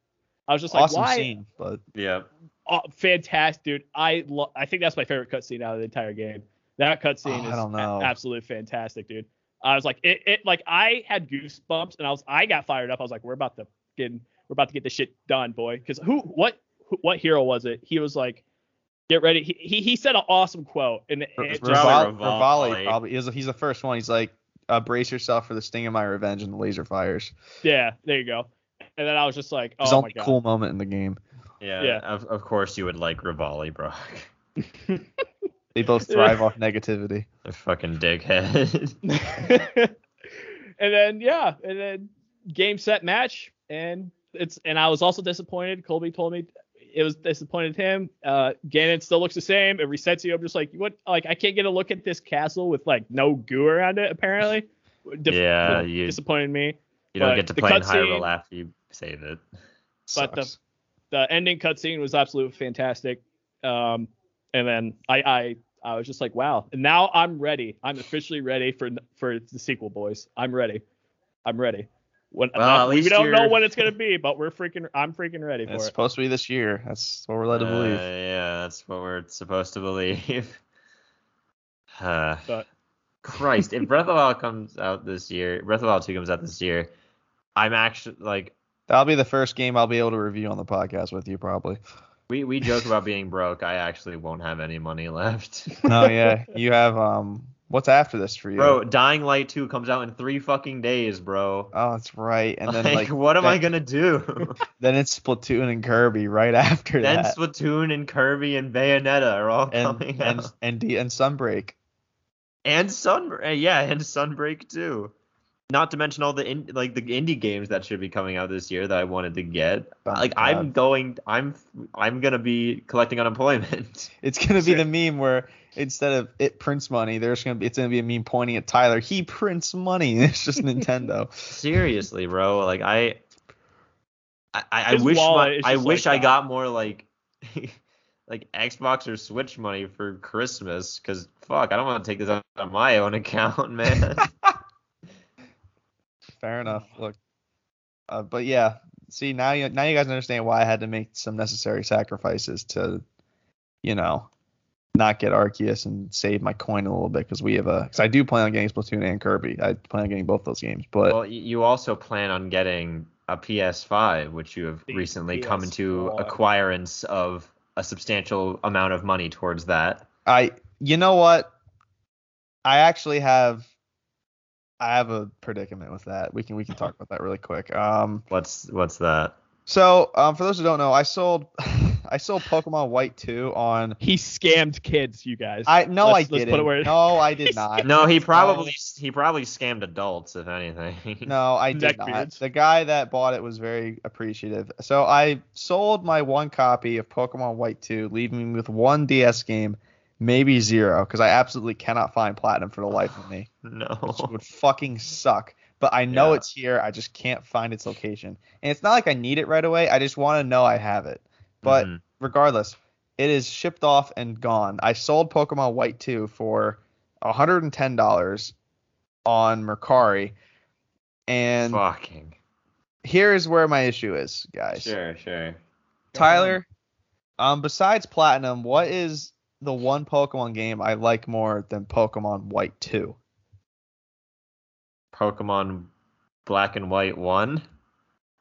Speaker 2: I was just like,
Speaker 3: awesome
Speaker 2: why?
Speaker 3: scene, but
Speaker 1: Yeah.
Speaker 2: Oh, fantastic, dude. I lo- I think that's my favorite cutscene out of the entire game. That cutscene
Speaker 3: Oh, I
Speaker 2: is
Speaker 3: don't
Speaker 2: a- absolutely fantastic, dude. I was like, it, it like I had goosebumps, and I was I got fired up. I was like, we're about to get we're about to get this shit done, boy. Because who what who, what hero was it? He was like, get ready. He he, he said an awesome quote, and it, it just,
Speaker 1: Probably
Speaker 3: Revali,
Speaker 1: Revali.
Speaker 3: Revali probably he's, he's the first one. He's like, uh, brace yourself for the sting of my revenge and the laser fires.
Speaker 2: yeah, there you go. And then I was just like,
Speaker 3: It's
Speaker 2: oh
Speaker 3: the
Speaker 2: my
Speaker 3: only
Speaker 2: god.
Speaker 3: cool moment in the game.
Speaker 1: Yeah.
Speaker 2: Yeah.
Speaker 1: Of, of course you would like Revali, bro.
Speaker 3: They both thrive off negativity.
Speaker 1: A fucking dickhead.
Speaker 2: and then yeah, and then game set match, and it's and I was also disappointed. Colby told me it was disappointed him. Uh, Ganon still looks the same. It resets you. I'm just like, what? Like I can't get a look at this castle with like no goo around it. Apparently, Dif-
Speaker 1: Yeah,
Speaker 2: you disappointed me.
Speaker 1: You don't
Speaker 2: But
Speaker 1: get to play in
Speaker 2: cutscene-
Speaker 1: Hyrule after you save it.
Speaker 2: But the-
Speaker 3: Sucks.
Speaker 2: The ending cutscene was absolutely fantastic. Um, and then I I I was just like, wow. And now I'm ready. I'm officially ready for for the sequel, boys. I'm ready. I'm ready. When,
Speaker 1: Well,
Speaker 2: not-
Speaker 1: at
Speaker 2: we
Speaker 1: least
Speaker 2: don't know
Speaker 1: you're-
Speaker 2: when it's gonna be, but we're freaking. I'm freaking ready for
Speaker 3: It's
Speaker 2: it.
Speaker 3: It's supposed to be this year. That's what we're led to
Speaker 1: Uh,
Speaker 3: believe.
Speaker 1: yeah, that's what we're supposed to believe. Uh,
Speaker 2: But
Speaker 1: Christ, if Breath of the Wild comes out this year, Breath of the Wild 2 comes out this year, I'm actually like
Speaker 3: That'll be the first game I'll be able to review on the podcast with you, probably.
Speaker 1: we we joke about being broke. I actually won't have any money left.
Speaker 3: No, yeah, you have um. What's after this for you?
Speaker 1: Bro, Dying Light 2 comes out in 3 fucking days, bro.
Speaker 3: Oh, that's right. And then
Speaker 1: like,
Speaker 3: like,
Speaker 1: what am
Speaker 3: then,
Speaker 1: I going to do?
Speaker 3: Then it's Splatoon and Kirby right after
Speaker 1: then
Speaker 3: that.
Speaker 1: Then Splatoon and Kirby and Bayonetta are all
Speaker 3: and
Speaker 1: coming
Speaker 3: and
Speaker 1: out.
Speaker 3: and D- and Sunbreak.
Speaker 1: And Sun yeah, and Sunbreak too. Not to mention all the in, like the indie games that should be coming out this year that I wanted to get.
Speaker 3: Oh my
Speaker 1: like I'm going I'm I'm going to be collecting unemployment.
Speaker 3: It's gonna be the meme where instead of it prints money, there's gonna be it's gonna be a meme pointing at Tyler. He prints money. It's just Nintendo.
Speaker 1: Seriously, bro. Like I I, I
Speaker 2: His
Speaker 1: wish my, I wish
Speaker 2: like
Speaker 1: I got more like like Xbox or Switch money for Christmas cuz fuck, I don't want to take this out of my own account, man.
Speaker 3: Fair enough. Look, uh, but yeah. See now you now you guys understand why I had to make some necessary sacrifices to, you know, not get Arceus and save my coin a little bit because we have a because I do plan on getting Splatoon and Kirby. I plan on getting both those games, but
Speaker 1: well, you also plan on getting a PS5, which you have
Speaker 2: The
Speaker 1: recently come into
Speaker 2: PS5.
Speaker 1: acquirance of a substantial amount of money towards that.
Speaker 3: I you know what? I actually have I have a predicament with that. We can we can talk about that really quick. Um
Speaker 1: What's what's that?
Speaker 3: so um for those who don't know, I sold I sold Pokemon White 2 on
Speaker 2: he scammed kids, you guys.
Speaker 3: I no
Speaker 2: Let's-
Speaker 3: I
Speaker 2: let's put it
Speaker 3: didn't.
Speaker 2: where-
Speaker 3: No, I did not.
Speaker 1: No, he probably he probably scammed adults, if anything.
Speaker 3: No, I did not.
Speaker 2: Neckbeards.
Speaker 3: The guy that bought it was very appreciative. So I sold my one copy of Pokemon White 2, leaving me with one DS game, maybe zero, because I absolutely cannot find Platinum for the life of me. which
Speaker 1: no.
Speaker 3: would fucking suck. But I know
Speaker 1: Yeah.
Speaker 3: it's here. I just can't find its location. And it's not like I need it right away. I just want to know I have it. But
Speaker 1: Mhm.
Speaker 3: regardless, it is shipped off and gone. I sold Pokemon White 2 for $110 on Mercari. And
Speaker 1: fucking
Speaker 3: here's where my issue is, guys.
Speaker 1: sure, sure.
Speaker 3: Tyler, um, besides Platinum, what is the one Pokemon game I like more than Pokemon White 2?
Speaker 1: Pokemon Black and White one.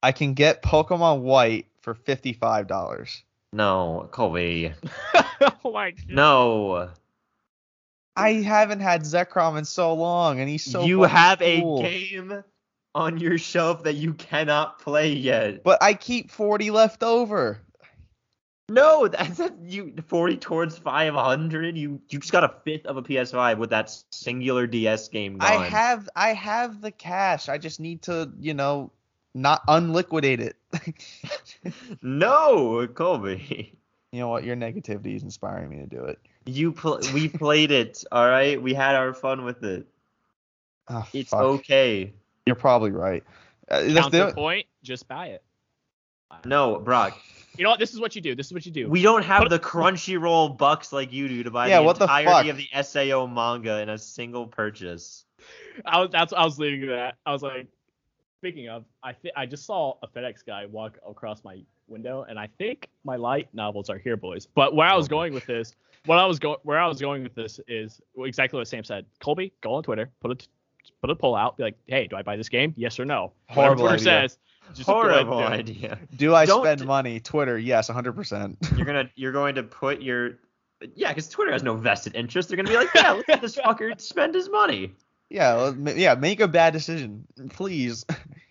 Speaker 3: I can get Pokemon White for $55.
Speaker 1: No, Colby.
Speaker 2: oh my god.
Speaker 1: No.
Speaker 3: I haven't had Zekrom in so long, and he's so
Speaker 1: you
Speaker 3: fucking
Speaker 1: have a game on your shelf that you cannot play yet.
Speaker 3: But I keep 40 left over.
Speaker 1: No, that's a, you 40 towards 500. You you just got a fifth of a PS5 with that singular DS game gone.
Speaker 3: I have I have the cash. I just need to, you know, not unliquidate it.
Speaker 1: no, Colby.
Speaker 3: you know what? Your negativity is inspiring me to do it.
Speaker 1: You pl- we played it, all right? We had our fun with it.
Speaker 3: Oh,
Speaker 1: It's
Speaker 3: fuck.
Speaker 1: okay.
Speaker 3: You're probably right. Uh, that's the-
Speaker 2: Counterpoint, just buy it.
Speaker 1: No, Brock.
Speaker 2: You know what? This is what you do. This is what you do.
Speaker 1: We don't have
Speaker 2: Put-
Speaker 1: the Crunchyroll bucks like you do to buy
Speaker 3: Yeah,
Speaker 1: the
Speaker 3: what the
Speaker 1: entirety
Speaker 3: fuck?
Speaker 1: of the SAO manga in a single purchase.
Speaker 2: I was that's I was leaving to that. I was like, speaking of, I thi- I just saw a FedEx guy walk across my window, and I think my light novels are here, boys. But where I was
Speaker 1: Oh.
Speaker 2: going with this, what I was going where I was going with this is exactly what Sam said. Colby, go on Twitter, put a put a poll out, be like, hey, do I buy this game? Yes or no. Whatever
Speaker 3: Horrible
Speaker 2: Twitter
Speaker 3: idea.
Speaker 2: says. Just go ahead and
Speaker 1: Horrible
Speaker 2: do
Speaker 1: idea.
Speaker 3: Do I
Speaker 1: Don't-
Speaker 3: spend money? Twitter, yes, 100%.
Speaker 1: You're gonna you're going to put your yeah, because Twitter has no vested interest. They're gonna be like, yeah, let's this fucker spend his money.
Speaker 3: yeah, yeah, make a bad decision, please.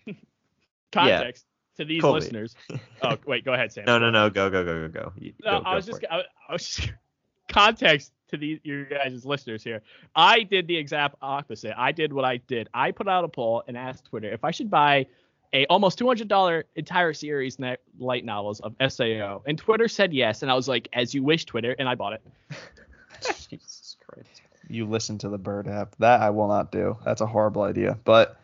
Speaker 2: Context to these
Speaker 1: Colby.
Speaker 2: listeners. Oh wait, go ahead, Sam.
Speaker 1: No, no, no, go, go, go, go, go. You-
Speaker 2: No,
Speaker 1: go-
Speaker 2: I was
Speaker 1: for
Speaker 2: just. I, I was just context to these you guys listeners here. I did the exact opposite. I did what I did. I put out a poll and asked Twitter if I should buy a almost two hundred dollar entire series net light novels of Sao, and Twitter said yes, and I was like, as you wish, Twitter, and I bought it.
Speaker 1: Jesus Christ.
Speaker 3: you listen to the Bird app. That I will not do. That's a horrible idea. But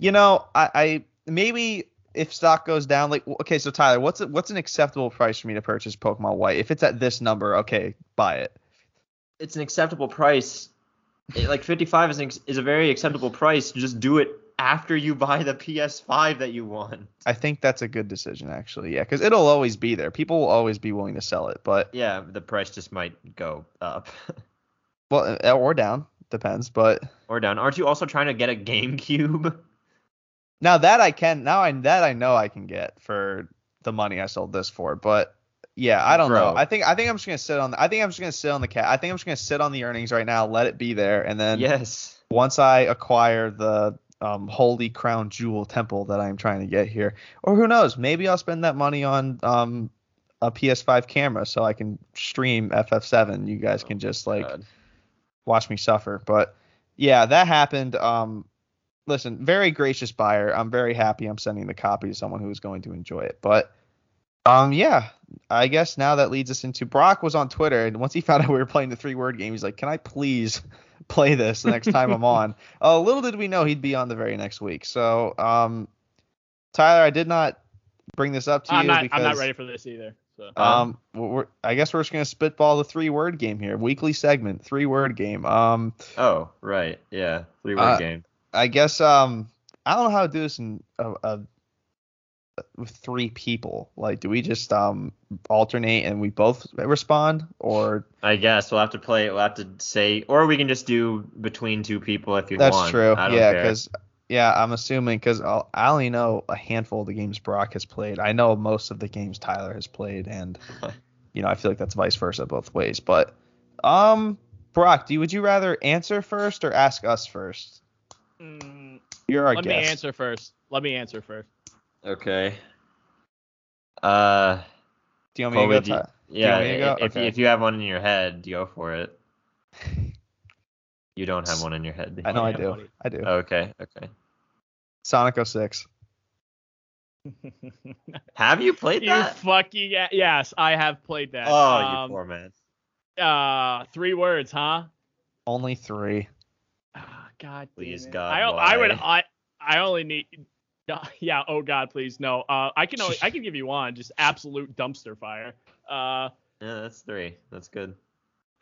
Speaker 3: you know, I, I maybe if stock goes down, like okay, so Tyler, what's a, what's an acceptable price for me to purchase Pokemon White? If it's at this number, okay, buy it.
Speaker 1: it's an acceptable price. It- like 55 is an, is a very acceptable price. Just do it after you buy the PS5 that you want.
Speaker 3: I think that's a good decision actually. Yeah, because it'll always be there. People will always be willing to sell it, but
Speaker 1: Yeah, the price just might go up
Speaker 3: well, uh, or down depends. But
Speaker 1: or down. Aren't you also trying to get a GameCube?
Speaker 3: now that I can, now I that I know I can get for the money I sold this for. But yeah, I don't know. I think I think I'm just gonna sit on. The, I think I'm just gonna sit on the cat. I think I'm just gonna sit on the earnings right now, let it be there, and then
Speaker 1: yes.
Speaker 3: once I acquire the um, holy crown jewel temple that I'm trying to get here, or who knows, maybe I'll spend that money on um, a PS5 camera so I can stream FF7. You guys can just like
Speaker 1: God.
Speaker 3: watch me suffer. But yeah, that happened. Um, listen, very gracious buyer. I'm very happy. I'm sending the copy to someone who is going to enjoy it. But um, yeah, I guess now that leads us into Brock was on Twitter, and once he found out we were playing the three word game, he's like, "Can I please play this the next time I'm on?" Uh, little did we know he'd be on the very next week. So um, Tyler, I did not bring this up to
Speaker 2: I'm
Speaker 3: you
Speaker 2: not.
Speaker 3: because
Speaker 2: I'm not ready for this either. So
Speaker 3: um, we're, I guess we're just gonna spitball the three word game here. Weekly segment, three word game. Um,
Speaker 1: Oh, right. Yeah. Three word
Speaker 3: Uh,
Speaker 1: game.
Speaker 3: I guess um, I don't know how to do this in a, a with three people. Like, do we just um alternate and we both respond, or
Speaker 1: I guess we'll have to play. We'll have to say, or we can just do between two people if you
Speaker 3: that's
Speaker 1: want.
Speaker 3: true?
Speaker 1: I don't
Speaker 3: Yeah, because yeah, I'm assuming because I only know a handful of the games Brock has played. I know most of the games Tyler has played, and you know I feel like that's vice versa both ways. But um, Brock, do you, would you rather answer first or ask us first?
Speaker 2: Mm,
Speaker 3: You're our
Speaker 2: let
Speaker 3: guest.
Speaker 2: me answer first. Let me answer first.
Speaker 1: Okay. Uh,
Speaker 3: Do you want me
Speaker 1: Colby,
Speaker 3: to
Speaker 1: do
Speaker 3: go?
Speaker 1: you- yeah.
Speaker 3: want me to go?
Speaker 1: If
Speaker 3: Okay.
Speaker 1: if you have one in your head, go for it. You don't have one in your head.
Speaker 3: I know I do.
Speaker 2: buddy.
Speaker 3: I do.
Speaker 1: Okay. Okay.
Speaker 3: Sonic 06.
Speaker 1: Have you played
Speaker 2: you
Speaker 1: that?
Speaker 2: fucking yes, I have played that.
Speaker 1: Oh,
Speaker 2: um,
Speaker 1: you poor man.
Speaker 2: Uh, three words, huh?
Speaker 3: Only three.
Speaker 2: Ah, God.
Speaker 1: Please,
Speaker 2: damn it.
Speaker 1: God,
Speaker 2: I, I would. I. I only need. Yeah. Oh God, please no. Uh, I can. Only, I can give you one. Just absolute dumpster fire. Uh,
Speaker 1: Yeah, that's three. That's good.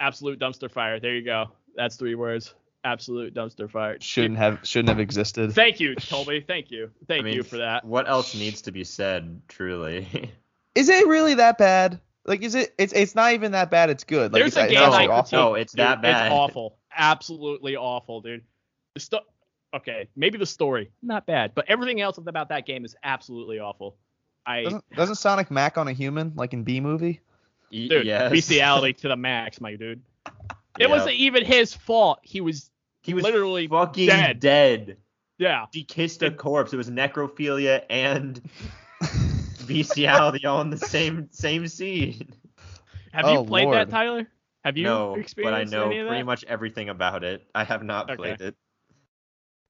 Speaker 2: absolute dumpster fire. There you go. That's three words. Absolute dumpster fire.
Speaker 3: Shouldn't have shouldn't have existed.
Speaker 2: Thank you, Toby. Thank you. Thank
Speaker 1: I mean,
Speaker 2: you for that.
Speaker 1: What else needs to be said? Truly.
Speaker 3: Is it really that bad? Like is it it's it's not even that bad, it's good. Like
Speaker 2: There's
Speaker 3: it's,
Speaker 2: a
Speaker 3: it's
Speaker 2: game
Speaker 1: no,
Speaker 3: actually
Speaker 2: I
Speaker 3: awful.
Speaker 1: no, it's that bad.
Speaker 2: It's awful. Absolutely awful, dude. The sto- okay, maybe the story not bad, but everything else about that game is absolutely awful. I
Speaker 3: Doesn't doesn't Sonic Mac on a human like in B movie?
Speaker 2: Dude,
Speaker 1: yes.
Speaker 2: bestiality to the max, my dude. It
Speaker 1: Yeah.
Speaker 2: wasn't even his fault. He was
Speaker 1: He was
Speaker 2: literally
Speaker 1: fucking
Speaker 2: dead.
Speaker 1: dead.
Speaker 2: yeah.
Speaker 1: He kissed a corpse. It was necrophilia and bestiality all in the same same scene.
Speaker 2: Have
Speaker 3: Oh,
Speaker 2: you played
Speaker 3: Lord.
Speaker 2: that, Tyler? Have you
Speaker 1: no, but I know pretty much everything about it. I have not
Speaker 2: Okay.
Speaker 1: played it.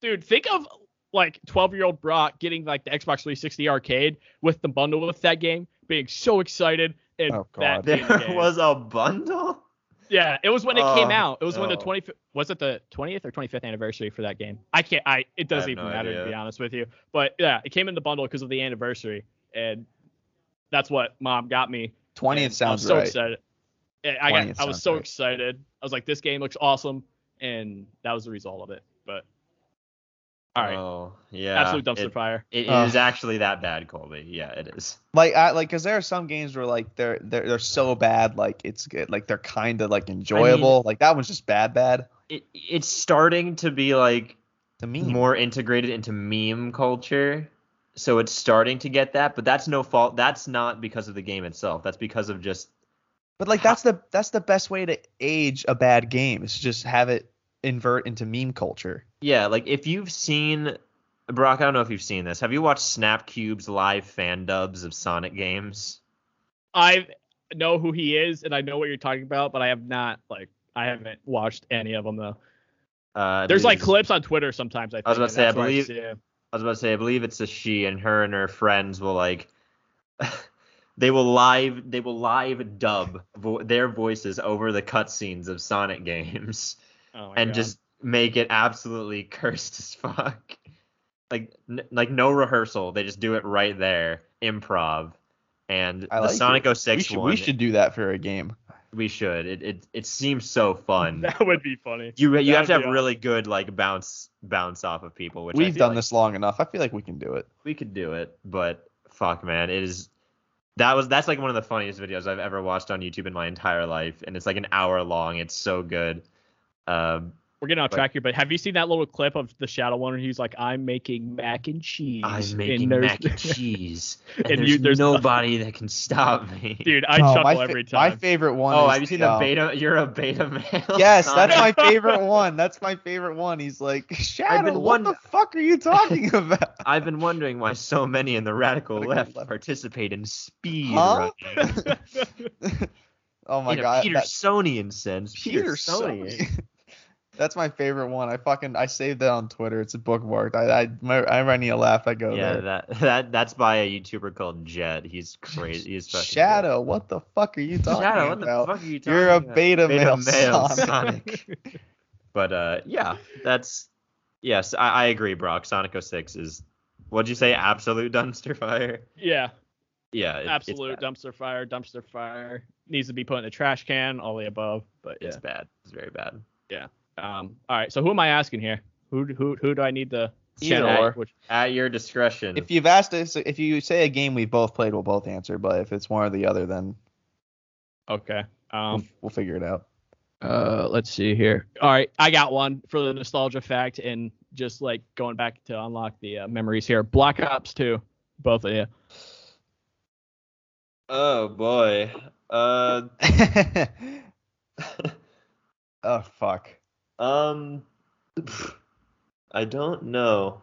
Speaker 2: Dude, think of like 12 year old Brock getting like the Xbox 360 arcade with the bundle with that game, being so excited and
Speaker 3: Oh,
Speaker 2: that
Speaker 3: God.
Speaker 2: being
Speaker 1: There
Speaker 2: game.
Speaker 1: was a bundle.
Speaker 2: Yeah, it was when it came
Speaker 1: Oh,
Speaker 2: out. It was when the
Speaker 1: no.
Speaker 2: 20 was it the 20th or 25th anniversary for that game? I can't I it doesn't
Speaker 1: have
Speaker 2: even
Speaker 1: no
Speaker 2: matter to be honest with you. But yeah, it came in the bundle because of the anniversary and that's what mom got me.
Speaker 3: Twentieth
Speaker 2: and I
Speaker 3: sounds
Speaker 2: was so
Speaker 3: right.
Speaker 2: excited. I
Speaker 3: 20th
Speaker 2: got, I was so
Speaker 3: right.
Speaker 2: excited. I was like this game looks awesome and that was the result of it. But all right.
Speaker 1: Oh yeah.
Speaker 2: Absolute dumpster
Speaker 1: it,
Speaker 2: fire.
Speaker 1: It
Speaker 3: Ugh.
Speaker 1: is actually that bad, Colby. Yeah, it is.
Speaker 3: Like I like because there are some games where like they're they're they're so bad like it's good like they're kind of like enjoyable. like that one's just bad bad.
Speaker 1: It it's starting to be like
Speaker 3: To me,
Speaker 1: more integrated into meme culture. So it's starting to get that, but that's no fault. That's not because of the game itself. That's because of just
Speaker 3: but like that's the that's the best way to age a bad game is to just have it invert into meme culture.
Speaker 1: yeah, like if you've seen Brock, I don't know if you've seen this. Have you watched Snapcube's live fan dubs of Sonic games?
Speaker 2: I know who he is and I know what you're talking about, but I have not like I haven't watched any of them though.
Speaker 1: Uh,
Speaker 2: There's like clips on Twitter sometimes. I, think,
Speaker 1: I was about to say, I believe-
Speaker 2: see it.
Speaker 1: I was about to say, I believe it's a she, and her and her friends will like, they will live, they will live dub vo- their voices over the cutscenes of Sonic games,
Speaker 2: Oh
Speaker 1: and
Speaker 2: God.
Speaker 1: just make it absolutely cursed as fuck. Like, n- like no rehearsal, they just do it right there, improv. And
Speaker 3: I
Speaker 1: the
Speaker 3: like
Speaker 1: Sonic
Speaker 3: it.
Speaker 1: 06
Speaker 3: we should
Speaker 1: one,
Speaker 3: we should do that for a game.
Speaker 1: We should. It it it seems so fun.
Speaker 2: That would be funny.
Speaker 1: You you
Speaker 2: That
Speaker 1: have to have
Speaker 2: be
Speaker 1: really good like bounce bounce off of people, which
Speaker 3: We've done
Speaker 1: like
Speaker 3: this long enough. I feel like we can do it.
Speaker 1: We could do it, but fuck, man, it is. That was that's like one of the funniest videos I've ever watched on YouTube in my entire life, and it's like an hour long. It's so good. Um,
Speaker 2: We're getting off
Speaker 1: But-
Speaker 2: track here, but have you seen that little clip of the Shadow one where he's like, "I'm making mac and cheese."
Speaker 1: I'm
Speaker 2: and
Speaker 1: making
Speaker 2: there's-
Speaker 1: mac and cheese, and,
Speaker 2: And
Speaker 1: there's,
Speaker 2: you- there's
Speaker 1: nobody that can stop me.
Speaker 2: Dude, I
Speaker 3: No,
Speaker 2: chuckle
Speaker 3: my, fa-
Speaker 2: every time.
Speaker 3: my favorite one.
Speaker 1: oh,
Speaker 3: is
Speaker 1: have you seen
Speaker 3: the,
Speaker 1: the
Speaker 3: um,
Speaker 1: beta? You're a beta male.
Speaker 3: Yes, that's my favorite one. That's my favorite one. He's like, Shadow,
Speaker 1: been
Speaker 3: what
Speaker 1: wonder-
Speaker 3: the fuck are you talking about?
Speaker 1: I've been wondering why so many in the radical
Speaker 3: Radical
Speaker 1: left,
Speaker 3: left.
Speaker 1: participate in speed
Speaker 3: Huh?
Speaker 1: running.
Speaker 3: oh my
Speaker 1: in a
Speaker 3: god, that,
Speaker 1: Petersonian sense.
Speaker 3: Peter
Speaker 1: Petersonian.
Speaker 3: Sony. That's my favorite one. I fucking I saved that on Twitter. It's a bookmarked. I I my, I need a laugh. I go
Speaker 1: Yeah,
Speaker 3: there.
Speaker 1: that that that's by a YouTuber called Jet. He's crazy. He's fucking
Speaker 3: Shadow, what the fuck are you talking
Speaker 1: Shadow, what the fuck are you talking
Speaker 3: You're a
Speaker 1: about?
Speaker 3: beta, male,
Speaker 1: male
Speaker 3: Sonic.
Speaker 1: Sonic. But uh, yeah, that's yes, I, I agree, Brock. Sonic 06 is what'd you say? Absolute dumpster fire.
Speaker 2: yeah,
Speaker 1: Yeah, it-
Speaker 2: absolute dumpster fire, dumpster fire. Needs to be put in a trash can, all the above. But yeah.
Speaker 1: It's bad. It's very bad.
Speaker 2: Um. All right. So who am I asking here? Who who who do I need to
Speaker 3: Either
Speaker 2: send
Speaker 3: or.
Speaker 2: Which,
Speaker 1: At your discretion.
Speaker 3: If you've asked us, if you say a game we've both played, we'll both answer. But if it's one or the other, then
Speaker 2: okay.
Speaker 3: we'll,
Speaker 2: Um.
Speaker 3: we'll figure it out.
Speaker 2: Uh. Let's see here. All right. I got one for the nostalgia fact and just like going back to unlock the uh, memories here. Black Ops 2. Both of you.
Speaker 1: oh boy. Uh.
Speaker 3: oh fuck.
Speaker 1: Um, I don't know.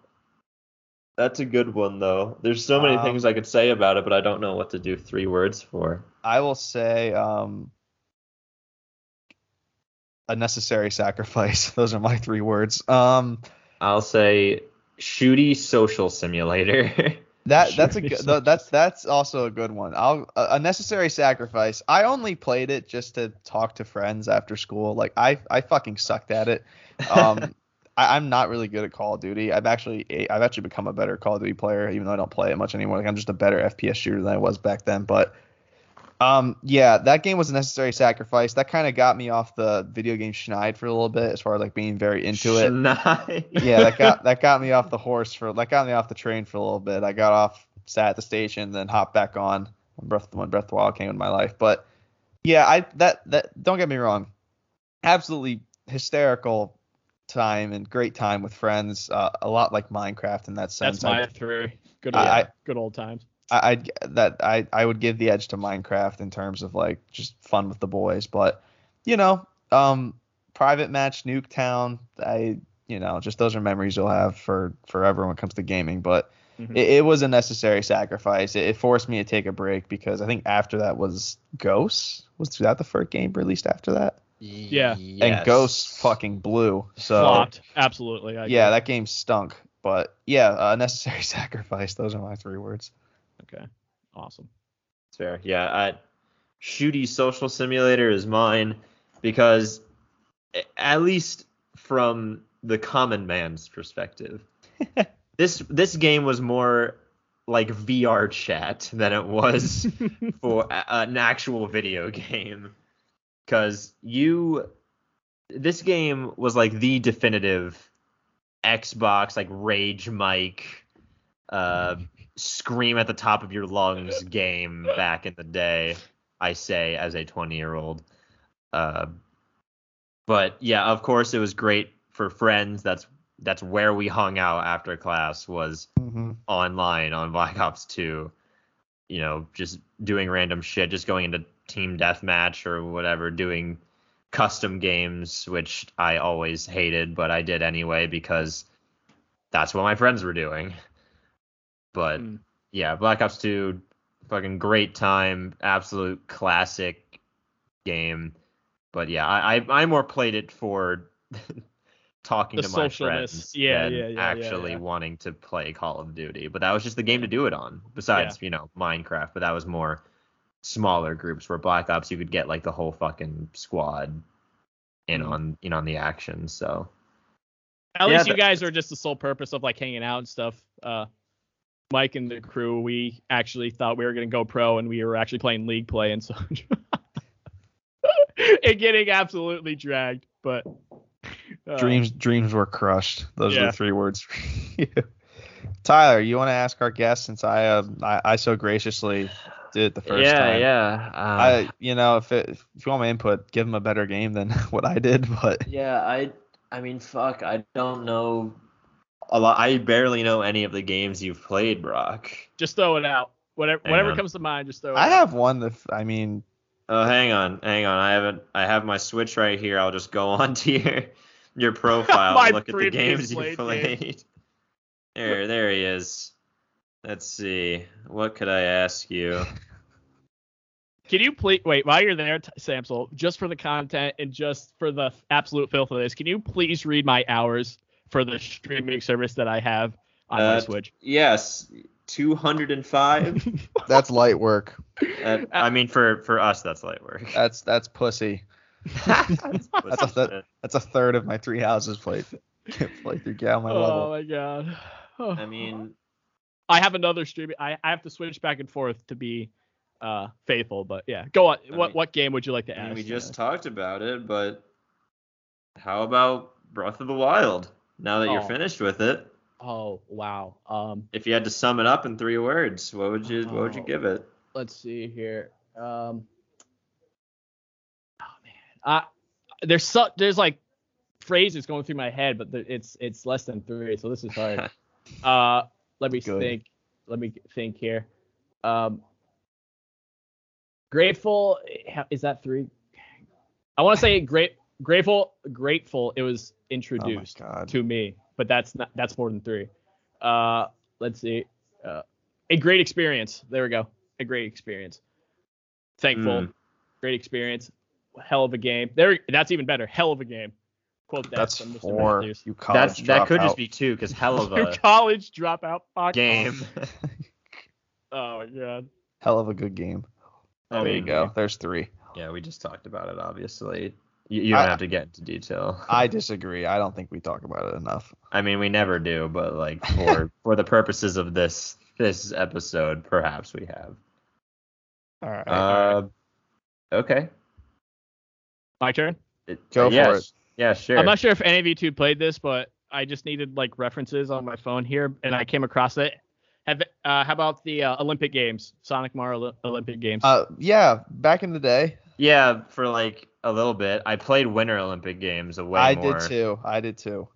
Speaker 1: That's a good one though. There's so many
Speaker 3: Um,
Speaker 1: things I could say about it, but I don't know what to do three words for.
Speaker 3: I will say um a necessary sacrifice. Those are my three words. Um
Speaker 1: I'll say shooty social simulator.
Speaker 3: that that's a good
Speaker 2: so-
Speaker 3: that's that's also a good one. I'll a a necessary sacrifice. I only played it just to talk to friends after school. Like I I fucking sucked at it. Um I, I'm not really good at Call of Duty. I've actually I've actually become a better Call of Duty player, even though I don't play it much anymore. Like I'm just a better FPS shooter than I was back then. But um, yeah, that game was a necessary sacrifice. That kind of got me off the video game schneid for a little bit, as far as like being very into it.
Speaker 1: Schneid.
Speaker 3: yeah, that got that got me off the horse for that got me off the train for a little bit. I got off, sat at the station, then hopped back on when Breath when Breath of the Wild came in my life. But yeah, I that that don't get me wrong, absolutely hysterical time and great time with friends. Uh, a lot like Minecraft in that sense.
Speaker 2: That's my
Speaker 3: I,
Speaker 2: three. Good
Speaker 3: I-
Speaker 2: old,
Speaker 3: I-
Speaker 2: good old times.
Speaker 3: I I'd, that I I would give the edge to Minecraft in terms of like just fun with the boys, but you know, um, private match Nuketown, I you know, just those are memories you'll have for forever when it comes to gaming. But
Speaker 2: Mhm.
Speaker 3: it, it was a necessary sacrifice. It, it forced me to take a break because I think after that was Ghosts. Was that the first game released after that?
Speaker 2: Yeah.
Speaker 3: And
Speaker 1: Yes.
Speaker 3: Ghosts fucking blew. So
Speaker 2: Flopped. Absolutely. I
Speaker 3: yeah,
Speaker 2: agree.
Speaker 3: that game stunk. But yeah, a necessary sacrifice. Those are my three words.
Speaker 2: Okay. Awesome.
Speaker 1: It's fair. Yeah, I, shooty social simulator is mine because at least from the common man's perspective, this this game was more like VR chat than it was for a, an actual video game. Because you, this game was like the definitive Xbox like rage mic, uh, scream at the top of your lungs game back in the day. I say as a 20 year old. Uh, but yeah, of course it was great for friends. That's that's where we hung out after class was
Speaker 3: Mm-hmm.
Speaker 1: online on Black Ops 2. You know, just doing random shit, just going into team deathmatch or whatever, doing custom games, which I always hated, but I did anyway because that's what my friends were doing. But
Speaker 2: Mm.
Speaker 1: yeah, Black Ops 2, fucking great time, absolute classic game. But yeah, I I, I more played it for talking
Speaker 2: The
Speaker 1: to my friends
Speaker 2: Yeah,
Speaker 1: than
Speaker 2: yeah, yeah,
Speaker 1: actually wanting to play Call of Duty. But that was just the game to do it on. Besides, you know, Minecraft, but that was more smaller groups where Black Ops you could get like the whole fucking squad in
Speaker 2: Mhm.
Speaker 1: on in on the action. So
Speaker 2: At least you guys are just the sole purpose of like hanging out and stuff. Uh, Mike and the crew, we actually thought we were gonna go pro, and we were actually playing league play and so and getting absolutely dragged. But uh,
Speaker 3: Dreams dreams were crushed. Those are the three words. Tyler, you want to ask our guest since I uh, I, I so graciously did it the first
Speaker 1: yeah,
Speaker 3: time.
Speaker 1: yeah. Uh,
Speaker 3: I you know if it, if you want my input, give him a better game than what I did, but
Speaker 1: yeah, I I mean, fuck, I don't know a lot. I barely know any of the games you've played, Brock.
Speaker 2: just throw it out. Whatever,
Speaker 1: Hang
Speaker 2: whatever
Speaker 1: on.
Speaker 2: comes to mind, just throw it.
Speaker 3: I
Speaker 2: out.
Speaker 3: have one that I mean
Speaker 1: Oh, hang on, hang on. I haven't. I have my Switch right here. I'll just go onto your your profile and look at the
Speaker 2: previous
Speaker 1: games you
Speaker 2: played
Speaker 1: played. There, there he is. Let's see. What could I ask you?
Speaker 2: Can you please wait while you're there, T- Samsel? Just for the content and just for the absolute filth of this, can you please read my hours for the streaming service that I have on my
Speaker 1: Uh,
Speaker 2: Switch?
Speaker 1: Yes, 205.
Speaker 3: that's light work.
Speaker 1: Uh, I mean, for for us, that's light work.
Speaker 3: That's that's pussy.
Speaker 1: that's,
Speaker 3: That's a th- That's a third of my three houses played played through. Get on my
Speaker 2: oh
Speaker 3: level.
Speaker 2: my god. Oh.
Speaker 1: I mean,
Speaker 2: I have another streaming. I, I have to switch back and forth to be uh faithful, but yeah. Go on.
Speaker 1: I
Speaker 2: what
Speaker 1: mean-
Speaker 2: what game would you like to
Speaker 1: I mean,
Speaker 2: ask?
Speaker 1: we just talked about it, but how about Breath of the Wild? Now that you're
Speaker 2: Oh.
Speaker 1: finished with it,
Speaker 2: Oh wow. Um,
Speaker 1: if you had to sum it up in three words, what would you what would you
Speaker 2: Oh.
Speaker 1: give it?
Speaker 2: let's see here. Um, oh man, uh, there's so there's like phrases going through my head, but it's it's less than three, so this is hard. uh, let me
Speaker 3: Good.
Speaker 2: think. Let me think here. Um, grateful is that three? I want to say great, grateful, grateful. It was
Speaker 3: Oh
Speaker 2: introduced
Speaker 3: god.
Speaker 2: to me, but that's not that's more than three. Uh, let's see. Uh, a great experience. There we go. A great experience. Thankful.
Speaker 1: Mm.
Speaker 2: Great experience. Hell of a game. There. That's even better. Hell of a game. Quote that
Speaker 3: That's
Speaker 2: from Mr.
Speaker 3: four.
Speaker 2: Matthews.
Speaker 3: You college
Speaker 1: That's that could
Speaker 3: dropout.
Speaker 1: just be two, because hell of a
Speaker 2: college dropout. Fuck
Speaker 1: game.
Speaker 2: Oh my god.
Speaker 3: hell of a good game.
Speaker 1: I
Speaker 3: there you go. There's three.
Speaker 1: Yeah, we just talked about it. Obviously, you, you don't
Speaker 3: I-
Speaker 1: have to get into detail.
Speaker 3: I disagree. I don't think we talk about it enough.
Speaker 1: I mean, we never do, but like for for the purposes of this this episode, perhaps we have.
Speaker 3: All right.
Speaker 1: Uh, okay.
Speaker 2: My turn.
Speaker 1: It-
Speaker 3: Go for
Speaker 1: yeah,
Speaker 3: it.
Speaker 1: sh- Yeah, sure.
Speaker 2: I'm not sure if any of you two played this, but I just needed like references on my phone here, and I came across it. Have uh, how about the uh, Olympic Games, Sonic Mario Olympic Games?
Speaker 3: uh, yeah, back in the day,
Speaker 1: Yeah, for like a little bit. I played Winter Olympic Games a way
Speaker 3: I
Speaker 1: more.
Speaker 3: did too. I did too.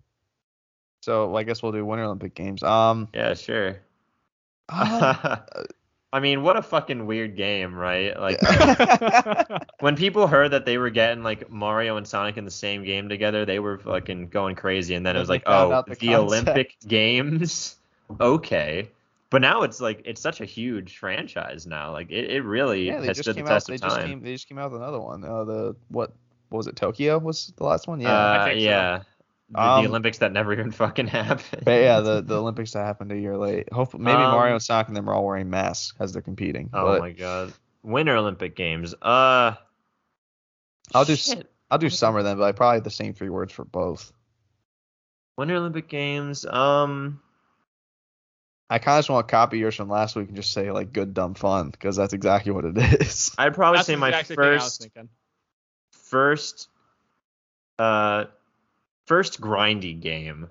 Speaker 3: So I guess we'll do Winter Olympic Games. Um,
Speaker 1: Yeah, sure.
Speaker 3: uh,
Speaker 1: I mean, what a fucking weird game, right? Like when people heard that they were getting like Mario and Sonic in the same game together, they were fucking going crazy. And then it was like, oh, the,
Speaker 3: the concept.
Speaker 1: Olympic Games, okay. But now it's like it's such a huge franchise now. Like it, it really
Speaker 3: yeah, they
Speaker 1: has
Speaker 3: just
Speaker 1: stood the
Speaker 3: came out.
Speaker 1: test
Speaker 3: They
Speaker 1: of
Speaker 3: just came. They just came out with another one. Uh, the what? What was it? Tokyo was the last one. Yeah.
Speaker 1: uh,
Speaker 2: I think so.
Speaker 1: yeah. The,
Speaker 3: Um,
Speaker 1: the Olympics that never even fucking happened.
Speaker 3: but yeah, the the Olympics that happened a year late. Hopefully, maybe
Speaker 1: Um,
Speaker 3: Mario and Sonic and them are all wearing masks as they're competing.
Speaker 1: oh
Speaker 3: but
Speaker 1: my god. Winter Olympic Games. Uh.
Speaker 3: I'll do
Speaker 1: shit.
Speaker 3: I'll do summer then. But I probably have the same three words for both.
Speaker 1: Winter Olympic Games. Um.
Speaker 3: I kind of just want to copy yours from last week and just say like good dumb fun because that's exactly what it is.
Speaker 1: I'd probably
Speaker 2: That's
Speaker 1: say my
Speaker 2: exact same thing I was
Speaker 1: first first uh first grindy game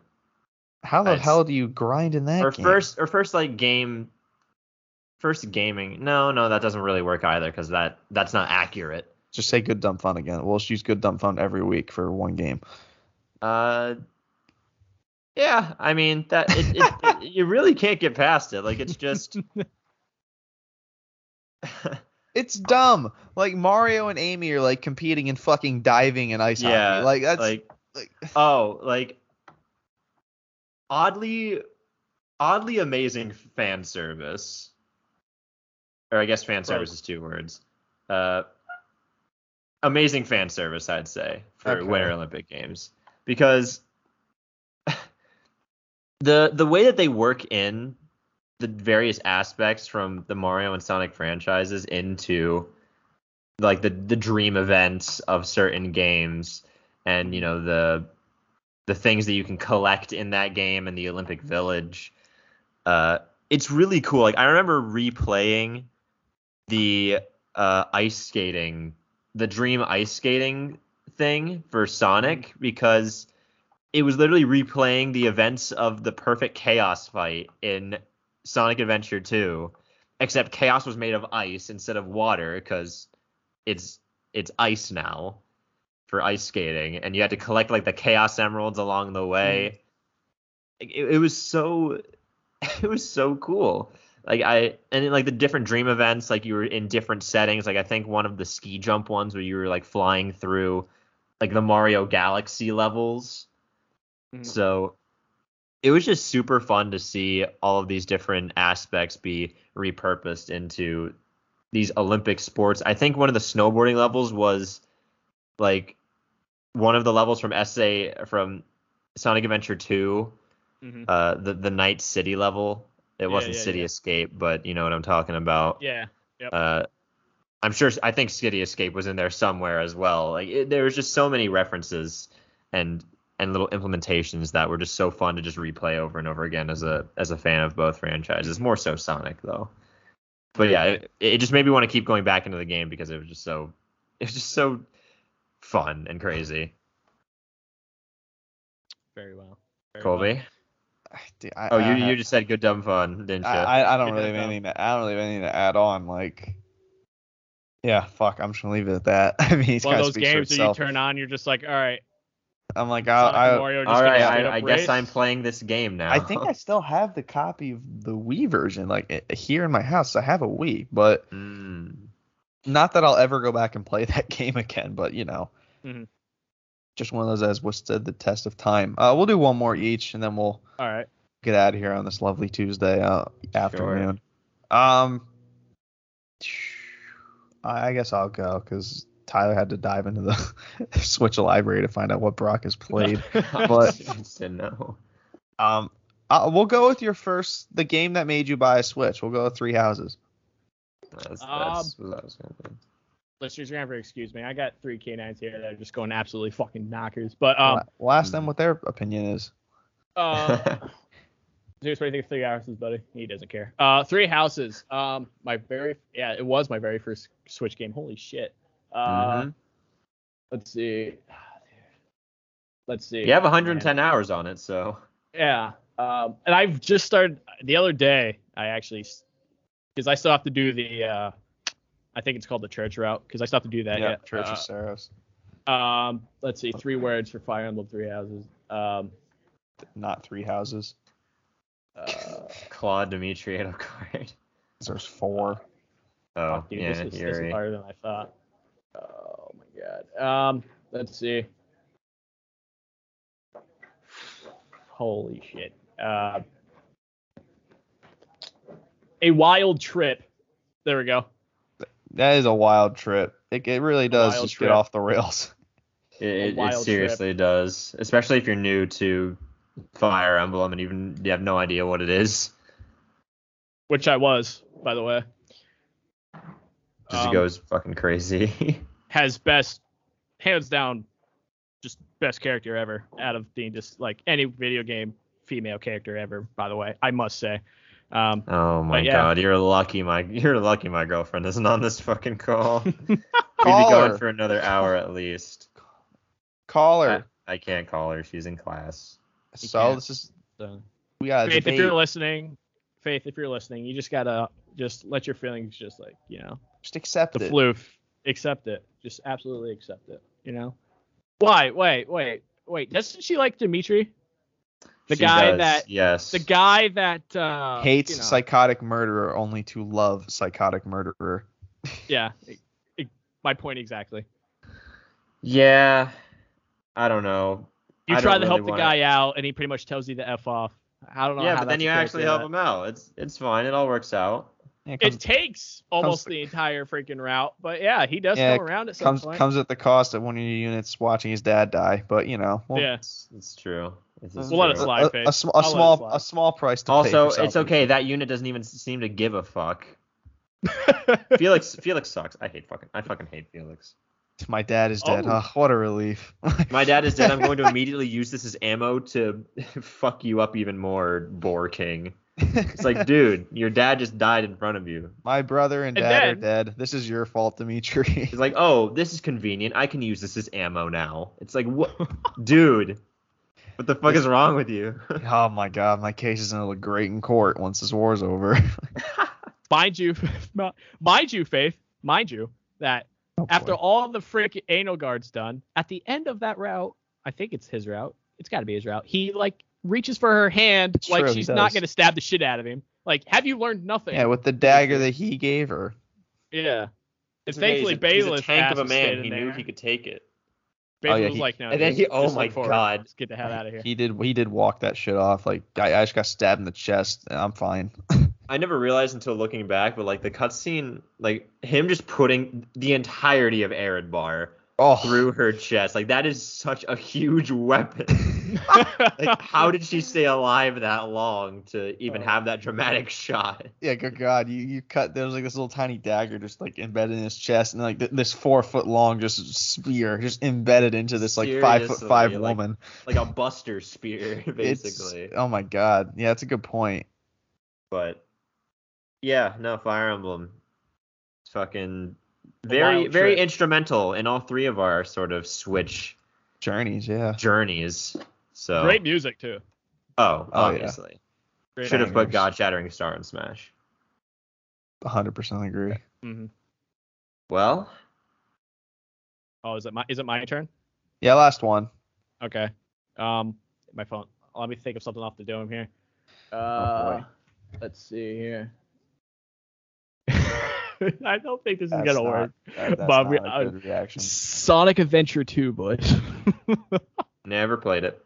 Speaker 3: How the
Speaker 1: Nice.
Speaker 3: hell do you grind in that
Speaker 1: or
Speaker 3: game?
Speaker 1: first or first like game first gaming no no that doesn't really work either because that that's not accurate
Speaker 3: Just say good dumb fun again. We'll just use good dumb fun every week for one game.
Speaker 1: uh yeah i mean that it, it, it you really can't get past it like it's just
Speaker 3: It's dumb. Like Mario and Amy are like competing in fucking diving and ice
Speaker 1: yeah
Speaker 3: hockey. Like that's
Speaker 1: like
Speaker 3: like-
Speaker 1: oh like oddly oddly amazing fan service or i guess fan service is two words uh amazing fan service i'd say for
Speaker 3: Okay.
Speaker 1: winter olympic games because the the way that they work in the various aspects from the mario and sonic franchises into like the the dream events of certain games and you know the the things that you can collect in that game and the Olympic Village. Uh, it's really cool. Like I remember replaying the uh, ice skating the Dream ice skating thing for Sonic because it was literally replaying the events of the perfect chaos fight in Sonic Adventure 2, except chaos was made of ice instead of water because it's it's ice now for ice skating, and you had to collect like the chaos emeralds along the way. Mm. It, it was so it was so cool. Like I and like the different dream events, like you were in different settings. Like I think one of the ski jump ones where you were like flying through like the Mario Galaxy levels.
Speaker 2: Mhm.
Speaker 1: So it was just super fun to see all of these different aspects be repurposed into these Olympic sports. I think one of the snowboarding levels was like one of the levels from SA from Sonic Adventure 2,
Speaker 2: Mhm.
Speaker 1: uh the the Night City level. It
Speaker 2: Yeah,
Speaker 1: wasn't
Speaker 2: yeah,
Speaker 1: City
Speaker 2: yeah.
Speaker 1: Escape, but you know what I'm talking about.
Speaker 2: Yeah.
Speaker 1: Uh, I'm sure. I think City Escape was in there somewhere as well. Like it, there was just so many references and and little implementations that were just so fun to just replay over and over again as a as a fan of both franchises. More so Sonic though. But yeah, it, it just made me want to keep going back into the game because it was just so it was just so fun and crazy.
Speaker 2: Very well. Very
Speaker 1: Colby.
Speaker 2: well.
Speaker 3: I- dude, I-
Speaker 1: Oh,
Speaker 3: I
Speaker 1: you
Speaker 3: have-
Speaker 1: you just said good dumb fun, didn't you?
Speaker 3: I, I, I don't really have anything to, I don't really have anything to add on. Like, yeah, fuck, I'm just gonna leave it at that. I mean, he's
Speaker 2: One of
Speaker 3: of
Speaker 2: those games that you turn on, you're just like, all right,
Speaker 3: I'm like, I, I,
Speaker 2: Mario just
Speaker 1: All
Speaker 2: gonna
Speaker 1: right,
Speaker 2: straight up
Speaker 1: I, I guess. I'm playing this game now.
Speaker 3: I think I still have the copy of the Wii version, like here in my house. I have a Wii, but
Speaker 1: Mm.
Speaker 3: not that I'll ever go back and play that game again. But you know,
Speaker 2: Mhm. just
Speaker 3: just one of those as withstood the test of time. Uh, we'll do one more each, and then we'll
Speaker 2: all right.
Speaker 3: get out of here on this lovely Tuesday uh, afternoon. Um, I I guess I'll go because Tyler had to dive into the Switch library to find out what Brock has played. But-
Speaker 1: just didn't know.
Speaker 3: um, uh, we'll go with your first, the game that made you buy a Switch. We'll go with Three Houses.
Speaker 1: That's,
Speaker 2: Um,
Speaker 1: that's what I was gonna do.
Speaker 2: Listeners, you're gonna have to excuse me. I got three canines here that are just going absolutely fucking knockers. But um,
Speaker 3: we'll ask them what their opinion is.
Speaker 2: uh, Zeus, what do you think of Three Houses, buddy? He doesn't care. Uh, Three Houses. Um, my very yeah, it was my very first Switch game. Holy shit. Uh,
Speaker 1: Mhm.
Speaker 2: let's see. Let's see.
Speaker 1: You have
Speaker 2: Man.
Speaker 1: 110 hours on it, so
Speaker 2: Yeah. Um, and I've just started the other day. I actually, because I still have to do the, uh, I think it's called the church route, because I still have to do that
Speaker 3: Yeah,
Speaker 2: yet.
Speaker 3: Church
Speaker 2: Uh,
Speaker 3: of Seiros,
Speaker 2: Um, let's see, three words for Fire Emblem Three Houses. Um,
Speaker 3: not Three Houses.
Speaker 2: uh,
Speaker 1: Claude Dimitri card.
Speaker 3: There's four.
Speaker 1: Oh,
Speaker 2: fuck, dude,
Speaker 1: yeah,
Speaker 2: this is, this is harder than I thought. My god. Um, let's see. Holy shit. Uh, a wild trip. There we go.
Speaker 3: That is a wild trip. It, it really does just
Speaker 2: trip.
Speaker 3: get off the rails.
Speaker 1: It, it, it
Speaker 2: wild
Speaker 1: seriously does, especially if you're new to Fire Emblem and even you have no idea what it is.
Speaker 2: Which I was, by the way.
Speaker 1: Just
Speaker 2: Um,
Speaker 1: goes fucking crazy.
Speaker 2: has best, hands down, just best character ever out of being just like any video game female character ever. By the way, I must say. Um,
Speaker 1: oh my
Speaker 2: yeah.
Speaker 1: god, you're lucky my you're lucky my girlfriend isn't on this fucking call. We'd be
Speaker 3: Call
Speaker 1: going
Speaker 3: her.
Speaker 1: for another hour at least.
Speaker 3: Call
Speaker 1: I,
Speaker 3: her.
Speaker 1: I can't call her. She's in class.
Speaker 3: So
Speaker 2: can't.
Speaker 3: this is
Speaker 2: so.
Speaker 3: we got a
Speaker 2: Faith, if you're listening, Faith, if you're listening, you just gotta just let your feelings just like you know
Speaker 3: Just accept
Speaker 2: the
Speaker 3: it.
Speaker 2: floof, accept it, just absolutely accept it. You know. Why? Wait, wait, wait. Doesn't she like Dimitri? The
Speaker 1: She
Speaker 2: guy
Speaker 1: does,
Speaker 2: that
Speaker 1: yes.
Speaker 2: the guy that uh,
Speaker 3: Hates
Speaker 2: you know,
Speaker 3: psychotic murderer only to love psychotic murderer.
Speaker 2: Yeah, it- it- my point exactly.
Speaker 1: Yeah, I don't know.
Speaker 2: You
Speaker 1: I
Speaker 2: try
Speaker 1: don't
Speaker 2: to help
Speaker 1: really
Speaker 2: the
Speaker 1: wanna-
Speaker 2: guy out, and he pretty much tells you to f off. I don't know.
Speaker 1: Yeah,
Speaker 2: how
Speaker 1: but then you actually help
Speaker 2: that-
Speaker 1: him out. It's it's fine. It all works out.
Speaker 3: Yeah,
Speaker 2: It
Speaker 3: comes,
Speaker 2: takes almost
Speaker 3: to-
Speaker 2: the entire freaking route, but yeah, he does
Speaker 3: Yeah,
Speaker 2: come around at some
Speaker 3: comes
Speaker 2: point.
Speaker 3: comes at the cost of one of your units watching his dad die. But you know, well,
Speaker 2: yeah,
Speaker 1: It's, it's true. It's
Speaker 2: We'll let it slide,
Speaker 3: a,
Speaker 2: Faith.
Speaker 3: a, a small
Speaker 2: slide.
Speaker 3: a small price to pay.
Speaker 1: Also, it's okay. That unit doesn't even seem to give a fuck. Felix Felix sucks. I hate fucking I fucking hate Felix.
Speaker 3: My dad is dead.
Speaker 2: Oh.
Speaker 3: Oh, what a relief.
Speaker 1: My dad is dead. I'm going to immediately use this as ammo to fuck you up even more, Boar King. It's like, dude, your dad just died in front of you.
Speaker 3: My brother and
Speaker 2: And
Speaker 3: dad are dead. This is your fault, Dimitri.
Speaker 1: He's like, oh, this is convenient. I can use this as ammo now. It's like, what, dude? What the fuck is wrong with you?
Speaker 3: oh my god, my case is gonna look great in court once this war's over.
Speaker 2: mind you, mind you, Faith, mind you, that
Speaker 3: Oh,
Speaker 2: after all the frick Edelgard's done, at the end of that route, I think it's his route. It's got to be his route. He like reaches for her hand
Speaker 3: It's
Speaker 2: like
Speaker 3: true,
Speaker 2: she's not gonna stab the shit out of him. Like, have you learned nothing?
Speaker 3: yeah, with the dagger that he gave her.
Speaker 2: Yeah. And
Speaker 1: It's
Speaker 2: thankfully,
Speaker 1: he's a, he's a tank of a man.
Speaker 2: in
Speaker 1: He
Speaker 2: there.
Speaker 1: knew he could take it.
Speaker 2: Bailiff
Speaker 3: Oh, yeah,
Speaker 2: was
Speaker 3: he-
Speaker 2: like, no.
Speaker 1: and then he- oh my. God.
Speaker 2: Let's get the hell out of here.
Speaker 3: He did he did walk that shit off. Like I, I just got stabbed in the chest and I'm fine.
Speaker 1: I never realized until looking back, but like the cutscene, like him just putting the entirety of Areadbhar
Speaker 3: Oh,
Speaker 1: through her chest, like that is such a huge weapon. like, how did she stay alive that long to even
Speaker 2: Oh.
Speaker 1: have that dramatic shot?
Speaker 3: yeah, good God, you you cut there was like this little tiny dagger just like embedded in his chest and like th- this four foot long just spear just embedded into this like five foot five
Speaker 1: like-
Speaker 3: woman.
Speaker 1: Like a Buster spear,
Speaker 3: It's
Speaker 1: basically.
Speaker 3: oh my God, yeah, that's a good point.
Speaker 1: But yeah, no, Fire Emblem. It's fucking very, very instrumental in all three of our sort of Switch
Speaker 3: Journeys, yeah.
Speaker 1: journeys. So
Speaker 2: Great music too.
Speaker 1: Oh,
Speaker 3: Oh, yeah.
Speaker 1: obviously. Should have put. God Shattering Star in Smash.
Speaker 3: 100% agree.
Speaker 2: hmm
Speaker 1: Well,
Speaker 2: Oh, is it my is it my turn?
Speaker 3: Yeah, last one.
Speaker 2: Okay. Um, my phone. Let me think of something off the dome here.
Speaker 3: Oh,
Speaker 2: Uh,
Speaker 3: boy.
Speaker 2: let's see here. I don't think this is gonna
Speaker 3: not-
Speaker 2: work.
Speaker 3: that- that's
Speaker 2: Bob,
Speaker 3: not a
Speaker 2: uh,
Speaker 3: reaction.
Speaker 2: Sonic Adventure 2, boys.
Speaker 1: never played it.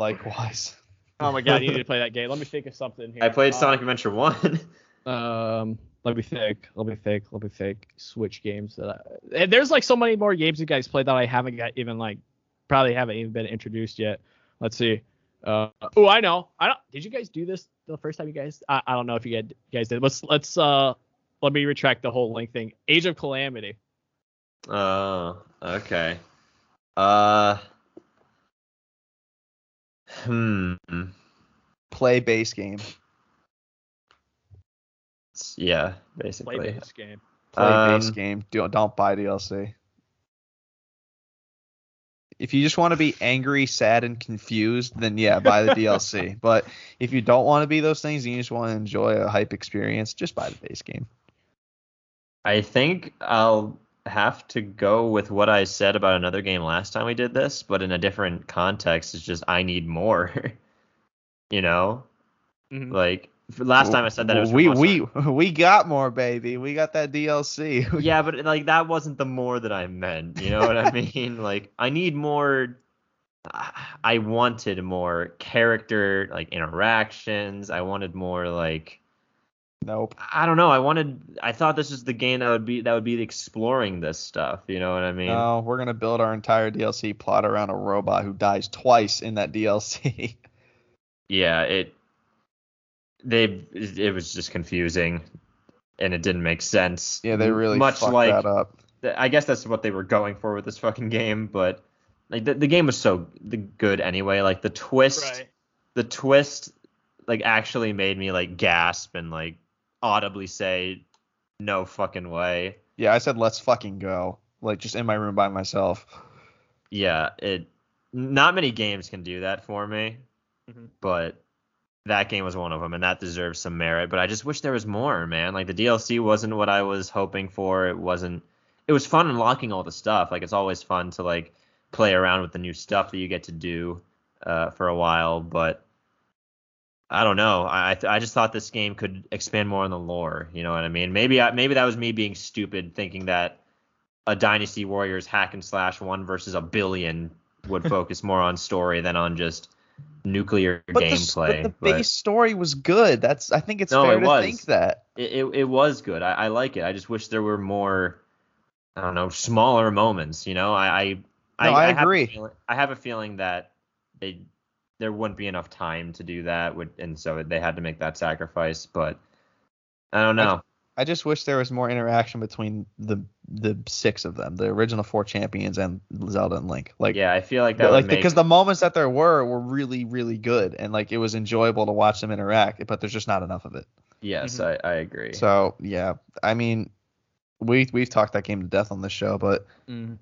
Speaker 3: Likewise.
Speaker 2: oh my god, you need to play that game. Let me think of something here.
Speaker 1: I played
Speaker 2: Uh,
Speaker 1: Sonic Adventure 1.
Speaker 2: Um, let me think. Let me think. Let me think. Switch games that I, there's like so many more games you guys played that I haven't got even like probably haven't even been introduced yet. Let's see. Uh, oh, I know. I don't. Did you guys do this the first time you guys? I, I don't know if you guys, you guys did. Let's let's uh let me retract the whole link thing. Age of Calamity.
Speaker 1: Oh, okay. Uh. Hmm.
Speaker 3: Play base game.
Speaker 1: Yeah, basically.
Speaker 2: Play
Speaker 1: basically.
Speaker 2: this game.
Speaker 3: Play base
Speaker 1: Um,
Speaker 3: game. Don't don't buy DLC. If you just want to be angry, sad, and confused, then yeah, buy the DLC. But if you don't want to be those things and you just want to enjoy a hype experience, just buy the base game.
Speaker 1: I think I'll have to go with what I said about another game last time we did this, but in a different context. It's just I need more. you know,
Speaker 2: Mhm.
Speaker 1: like last time I said that it was
Speaker 3: we we we got more, baby. We got that DLC.
Speaker 1: yeah, but like that wasn't the more that I meant. You know what I mean? Like I need more. I wanted more character like interactions. I wanted more like
Speaker 3: nope.
Speaker 1: I don't know. I wanted. I thought this was the game that would be that would be exploring this stuff. You know what I mean?
Speaker 3: No, we're gonna build our entire DLC plot around a robot who dies twice in that DLC.
Speaker 1: Yeah. It. They. It was just confusing, and it didn't make sense.
Speaker 3: yeah, they really
Speaker 1: much
Speaker 3: fucked
Speaker 1: like
Speaker 3: that up.
Speaker 1: I guess that's what they were going for with this fucking game, but like the, the game was so the good anyway. Like the twist,
Speaker 2: Right.
Speaker 1: the twist, like actually made me like gasp and like audibly say, "No fucking way."
Speaker 3: Yeah, I said let's fucking go. Like just in my room by myself.
Speaker 1: Yeah, it. Not many games can do that for me,
Speaker 2: Mhm.
Speaker 1: but that game was one of them, and that deserves some merit. But I just wish there was more, man. Like the DLC wasn't what I was hoping for. It wasn't. It was fun unlocking all the stuff. Like it's always fun to like play around with the new stuff that you get to do uh, for a while, but I don't know. I I, just thought this game could expand more on the lore. You know what I mean? Maybe I, maybe that was me being stupid, thinking that a Dynasty Warriors hack and slash one versus a billion would focus more on story than on just nuclear
Speaker 3: But the,
Speaker 1: gameplay.
Speaker 3: but the base story was good. That's I think it's
Speaker 1: No,
Speaker 3: fair
Speaker 1: it
Speaker 3: to
Speaker 1: was.
Speaker 3: think that.
Speaker 1: it, it, it was good. I, I like it. I just wish there were more. I don't know, smaller moments. You know, I I
Speaker 3: No, I
Speaker 1: have a
Speaker 3: agree.
Speaker 1: feeling- I have a feeling that they there wouldn't be enough time to do that, would and so they had to make that sacrifice. But I don't know.
Speaker 3: I just wish there was more interaction between the the six of them, the original four champions and Zelda and Link. Like
Speaker 1: yeah, I feel like that
Speaker 3: But,
Speaker 1: would
Speaker 3: like
Speaker 1: make,
Speaker 3: because the moments that there were were really really good and like it was enjoyable to watch them interact but there's just not enough of it
Speaker 1: yes,
Speaker 2: Mhm.
Speaker 1: I, I agree.
Speaker 3: so yeah i mean we we've talked that game to death on this show but
Speaker 2: Mm.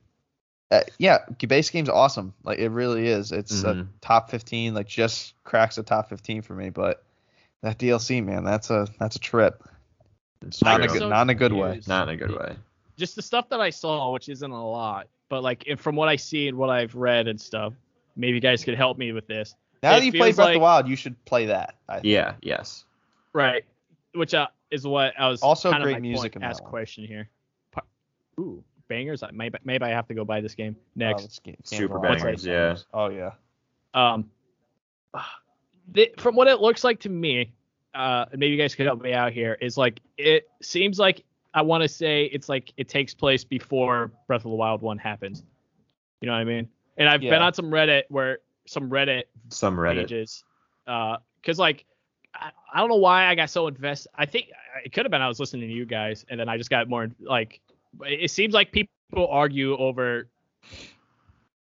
Speaker 3: Uh, yeah base game's awesome like it really is it's a
Speaker 1: Mhm.
Speaker 3: top 15 like just cracks the top 15 for me but that dlc man that's a that's a trip
Speaker 1: It's
Speaker 3: not a good
Speaker 2: so
Speaker 3: not in a good way
Speaker 2: confused.
Speaker 1: not in a good way.
Speaker 2: Just the stuff that I saw, which isn't a lot, but like if, from what I see and what I've read and stuff, maybe you guys could help me with this.
Speaker 3: now
Speaker 2: It
Speaker 3: that you've played
Speaker 2: feels
Speaker 3: breath of the wild you should play that I think.
Speaker 1: Yeah, yes.
Speaker 2: Right. Which uh, is what I was
Speaker 3: Also
Speaker 2: kind of
Speaker 3: great
Speaker 2: my
Speaker 3: music
Speaker 2: point,
Speaker 3: in
Speaker 2: ask question here. Ooh, bangers. Maybe maybe I have to go buy this game
Speaker 3: Oh,
Speaker 2: next.
Speaker 3: this game-
Speaker 1: Super
Speaker 3: a
Speaker 1: bangers,
Speaker 3: fun.
Speaker 1: yeah.
Speaker 3: oh yeah
Speaker 2: Um, the, from what it looks like to me, uh, maybe you guys could help me out here. Is like it seems like I want to say it's like it takes place before Breath of the Wild one happens. You know what I mean? And I've been on some Reddit where some Reddit
Speaker 1: Some Reddit.
Speaker 2: pages, because like I, I don't know why I got so invested. I think it could have been I was listening to you guys, and then I just got more like. It seems like people argue over.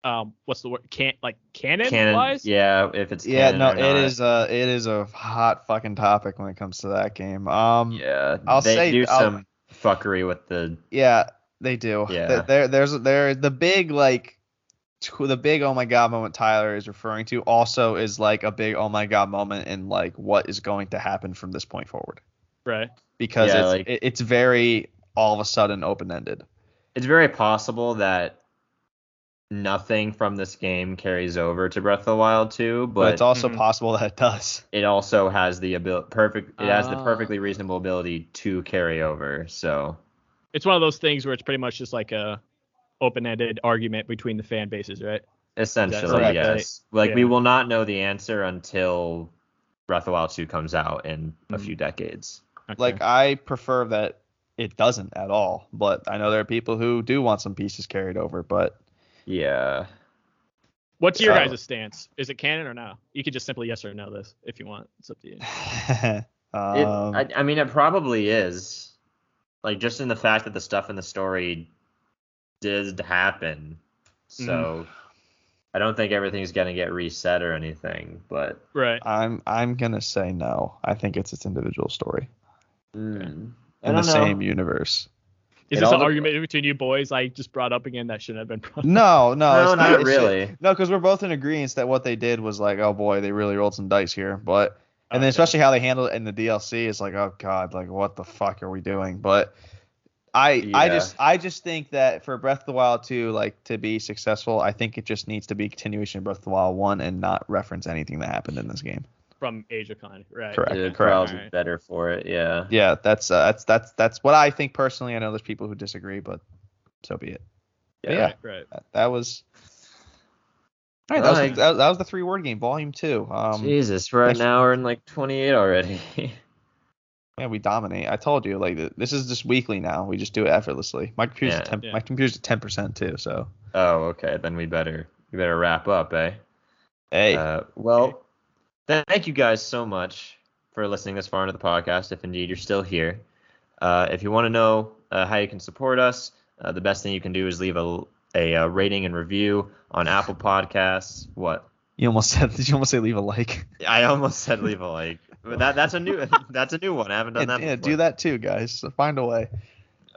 Speaker 2: Um, what's the word? can't like canon,
Speaker 1: Canon,
Speaker 2: wise?
Speaker 1: yeah, if it's
Speaker 3: Yeah,
Speaker 1: canon
Speaker 3: no,
Speaker 1: or
Speaker 3: it
Speaker 1: not.
Speaker 3: is a it is a hot fucking topic when it comes to that game. Um, yeah,
Speaker 1: Yeah,
Speaker 3: I'll
Speaker 1: they
Speaker 3: say-
Speaker 1: do
Speaker 3: I'll-
Speaker 1: some fuckery with the yeah
Speaker 3: they do.
Speaker 1: Yeah.
Speaker 3: Th- There, there's there the big like the big oh my god moment Tyler is referring to also is like a big oh my god moment in like what is going to happen from this point forward
Speaker 2: Right.
Speaker 3: because
Speaker 1: Yeah,
Speaker 3: it's
Speaker 1: like-
Speaker 3: it's very all of a sudden open ended.
Speaker 1: it's very possible that nothing from this game carries over to Breath of the Wild 2,
Speaker 3: But,
Speaker 1: but,
Speaker 3: it's also
Speaker 2: Mhm.
Speaker 3: possible that it does.
Speaker 1: it also has the ability perfect it has the
Speaker 2: Ah.
Speaker 1: perfectly reasonable ability to carry over. So
Speaker 2: It's one of those things where it's pretty much just like a open-ended argument between the fan bases, right?
Speaker 1: essentially,
Speaker 3: correct?
Speaker 1: yes. Like we will not know the answer until Breath of the Wild 2 comes out in a
Speaker 2: Mhm.
Speaker 1: few decades.
Speaker 2: Okay.
Speaker 3: Like I prefer that it doesn't at all, but I know there are people who do want some pieces carried over, but
Speaker 1: Yeah.
Speaker 2: what's your
Speaker 1: so-
Speaker 2: guys' stance? Is it canon or no? You could just simply yes or no this if you want. It's up to you.
Speaker 1: It,
Speaker 3: um,
Speaker 1: I, I mean, it probably is. Like, just in the fact that the stuff in the story did happen. So, I don't think everything's going to get reset or anything. But,
Speaker 2: Right.
Speaker 3: I'm I'm gonna say no. I think it's its individual story
Speaker 1: mm, I
Speaker 3: in the
Speaker 1: know.
Speaker 3: same universe.
Speaker 2: Is
Speaker 1: It
Speaker 2: this an
Speaker 1: dep-
Speaker 2: argument between you boys I just brought up again that shouldn't have been brought up?
Speaker 3: No, no,
Speaker 1: No,
Speaker 3: it's
Speaker 1: not
Speaker 3: it's-
Speaker 1: really.
Speaker 3: No, because we're both in agreement that what they did was like, oh boy, they really rolled some dice here. But and then especially how they handled it in the DLC is like, oh god, like what the fuck are we doing? But I I just I just think that for Breath of the Wild 2, like to be successful, I think it just needs to be continuation of Breath of the Wild 1 and not reference anything that happened in this game.
Speaker 2: From AsiaCon, right?
Speaker 3: Correct.
Speaker 1: It
Speaker 3: correct.
Speaker 1: probably
Speaker 2: Alright.
Speaker 1: better for it. Yeah.
Speaker 3: Yeah, that's uh, that's that's that's what I think personally. I know there's people who disagree, but so be it. But yeah,
Speaker 2: Right. right.
Speaker 3: that, that was. All right, that was, that, that was the three word game, volume two. Um,
Speaker 1: Jesus, right
Speaker 3: thanks-
Speaker 1: now we're in like 28 already.
Speaker 3: yeah, we dominate. I told you, like this is just weekly now. We just do it effortlessly. My computer's
Speaker 1: Yeah.
Speaker 3: at 10,
Speaker 2: Yeah.
Speaker 3: my computer's at ten percent too. So
Speaker 1: oh, okay. Then we better we better wrap up, eh?
Speaker 3: hey,
Speaker 1: Uh, well, th- thank you guys so much for listening this far into the podcast. If indeed you're still here, uh, if you want to know uh, how you can support us, uh, the best thing you can do is leave a, a, uh rating and review on Apple Podcasts. What?
Speaker 3: you almost said did you almost say leave a like?
Speaker 1: I almost said leave a like, but that that's a new that's a new one. I haven't done that.
Speaker 3: yeah,
Speaker 1: before.
Speaker 3: do that too, guys. So find a way.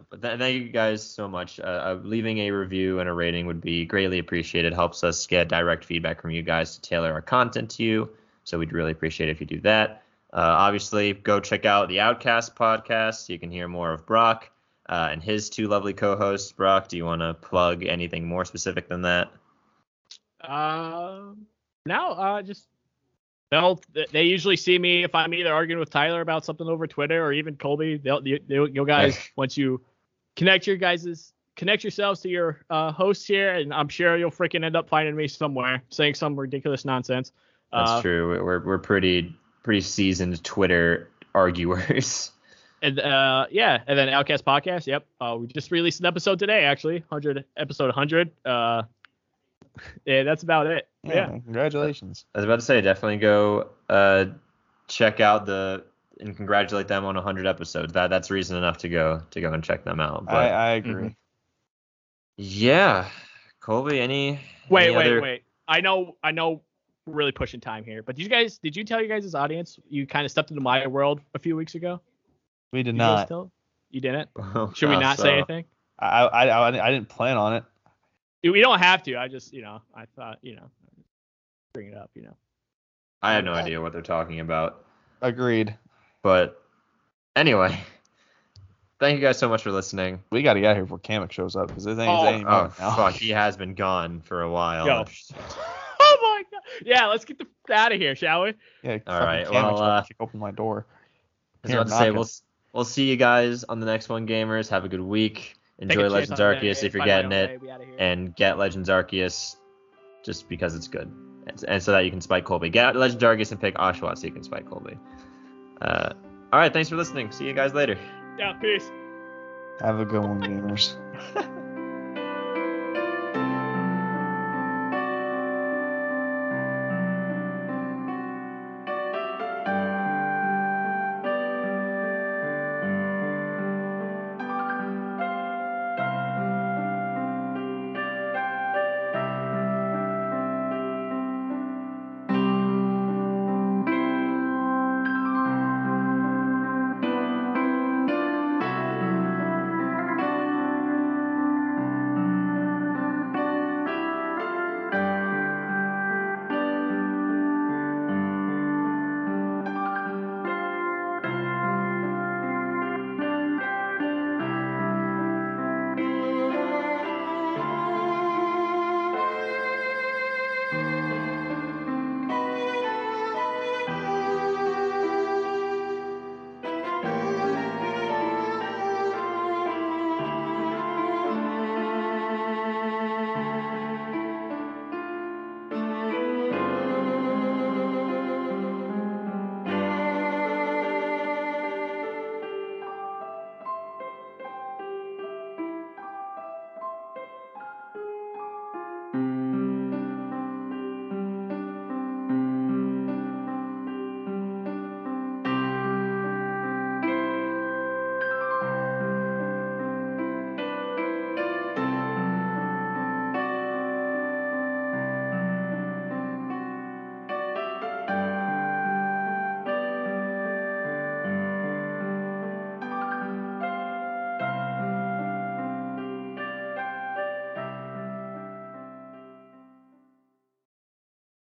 Speaker 1: But th- thank you guys so much. Uh, uh, leaving a review and a rating would be greatly appreciated. Helps us get direct feedback from you guys to tailor our content to you. So we'd really appreciate it if you do that. Uh, obviously, go check out the Outcast podcast. You can hear more of Brock uh, and his two lovely co-hosts. Brock, do you want to plug anything more specific than that?
Speaker 2: Um, no, uh, just they'll they usually see me if I'm either arguing with Tyler about something over Twitter or even Colby. They'll you, you you guys once you connect your guys's connect yourselves to your uh, hosts here, and I'm sure you'll freaking end up finding me somewhere saying some ridiculous nonsense.
Speaker 1: That's
Speaker 2: Uh,
Speaker 1: true. We- We're we're pretty pretty seasoned Twitter arguers.
Speaker 2: And uh, yeah, and then Outcast podcast. Yep, uh, we just released an episode today, actually, hundred episode hundred. Uh, yeah, that's about it.
Speaker 3: Yeah,
Speaker 2: yeah.
Speaker 3: congratulations.
Speaker 1: I was about to say, definitely go uh, check out the and congratulate them on 100 episodes. That that's reason enough to go to go and check them out. But
Speaker 3: I, I agree.
Speaker 1: Yeah, Colby, any?
Speaker 2: Wait,
Speaker 1: any
Speaker 2: wait,
Speaker 1: other-
Speaker 2: wait. I know, I know, we're really pushing time here. But did you guys, did you tell you guys' audience you kind of stepped into my world a few weeks ago?
Speaker 3: We did
Speaker 2: You guys
Speaker 3: not.
Speaker 2: tell- You didn't?
Speaker 1: Oh,
Speaker 2: Should we not
Speaker 1: so-
Speaker 2: say anything?
Speaker 3: I, I I I didn't plan on it.
Speaker 2: We don't have to. I just, you know, I thought, you know, bring it up. You know.
Speaker 1: I have no idea what they're talking about.
Speaker 3: Agreed.
Speaker 1: But anyway, thank you guys so much for listening.
Speaker 3: We got to get out here before Kamek shows up because this ain't,
Speaker 2: Oh,
Speaker 1: Oh, fuck, he has been gone for a while.
Speaker 2: Go. Oh my god. Yeah, let's get the out of here, shall we?
Speaker 3: Yeah,
Speaker 1: All right.
Speaker 3: fucking
Speaker 1: right, well, uh,
Speaker 3: kick open my door.
Speaker 1: I was about to say we'll we'll see you guys on the next one, gamers. Have a good week. Enjoy Legends
Speaker 2: on
Speaker 1: Arceus if you're getting it,
Speaker 2: way, we outta here.
Speaker 1: and get Legends Arceus just because it's good, and, and so that you can spike Colby. Get Legends Arceus and pick Oshawott so you can spike Colby. Uh, all right, thanks for listening. See you guys later.
Speaker 2: yeah, peace.
Speaker 3: Have a good one, gamers.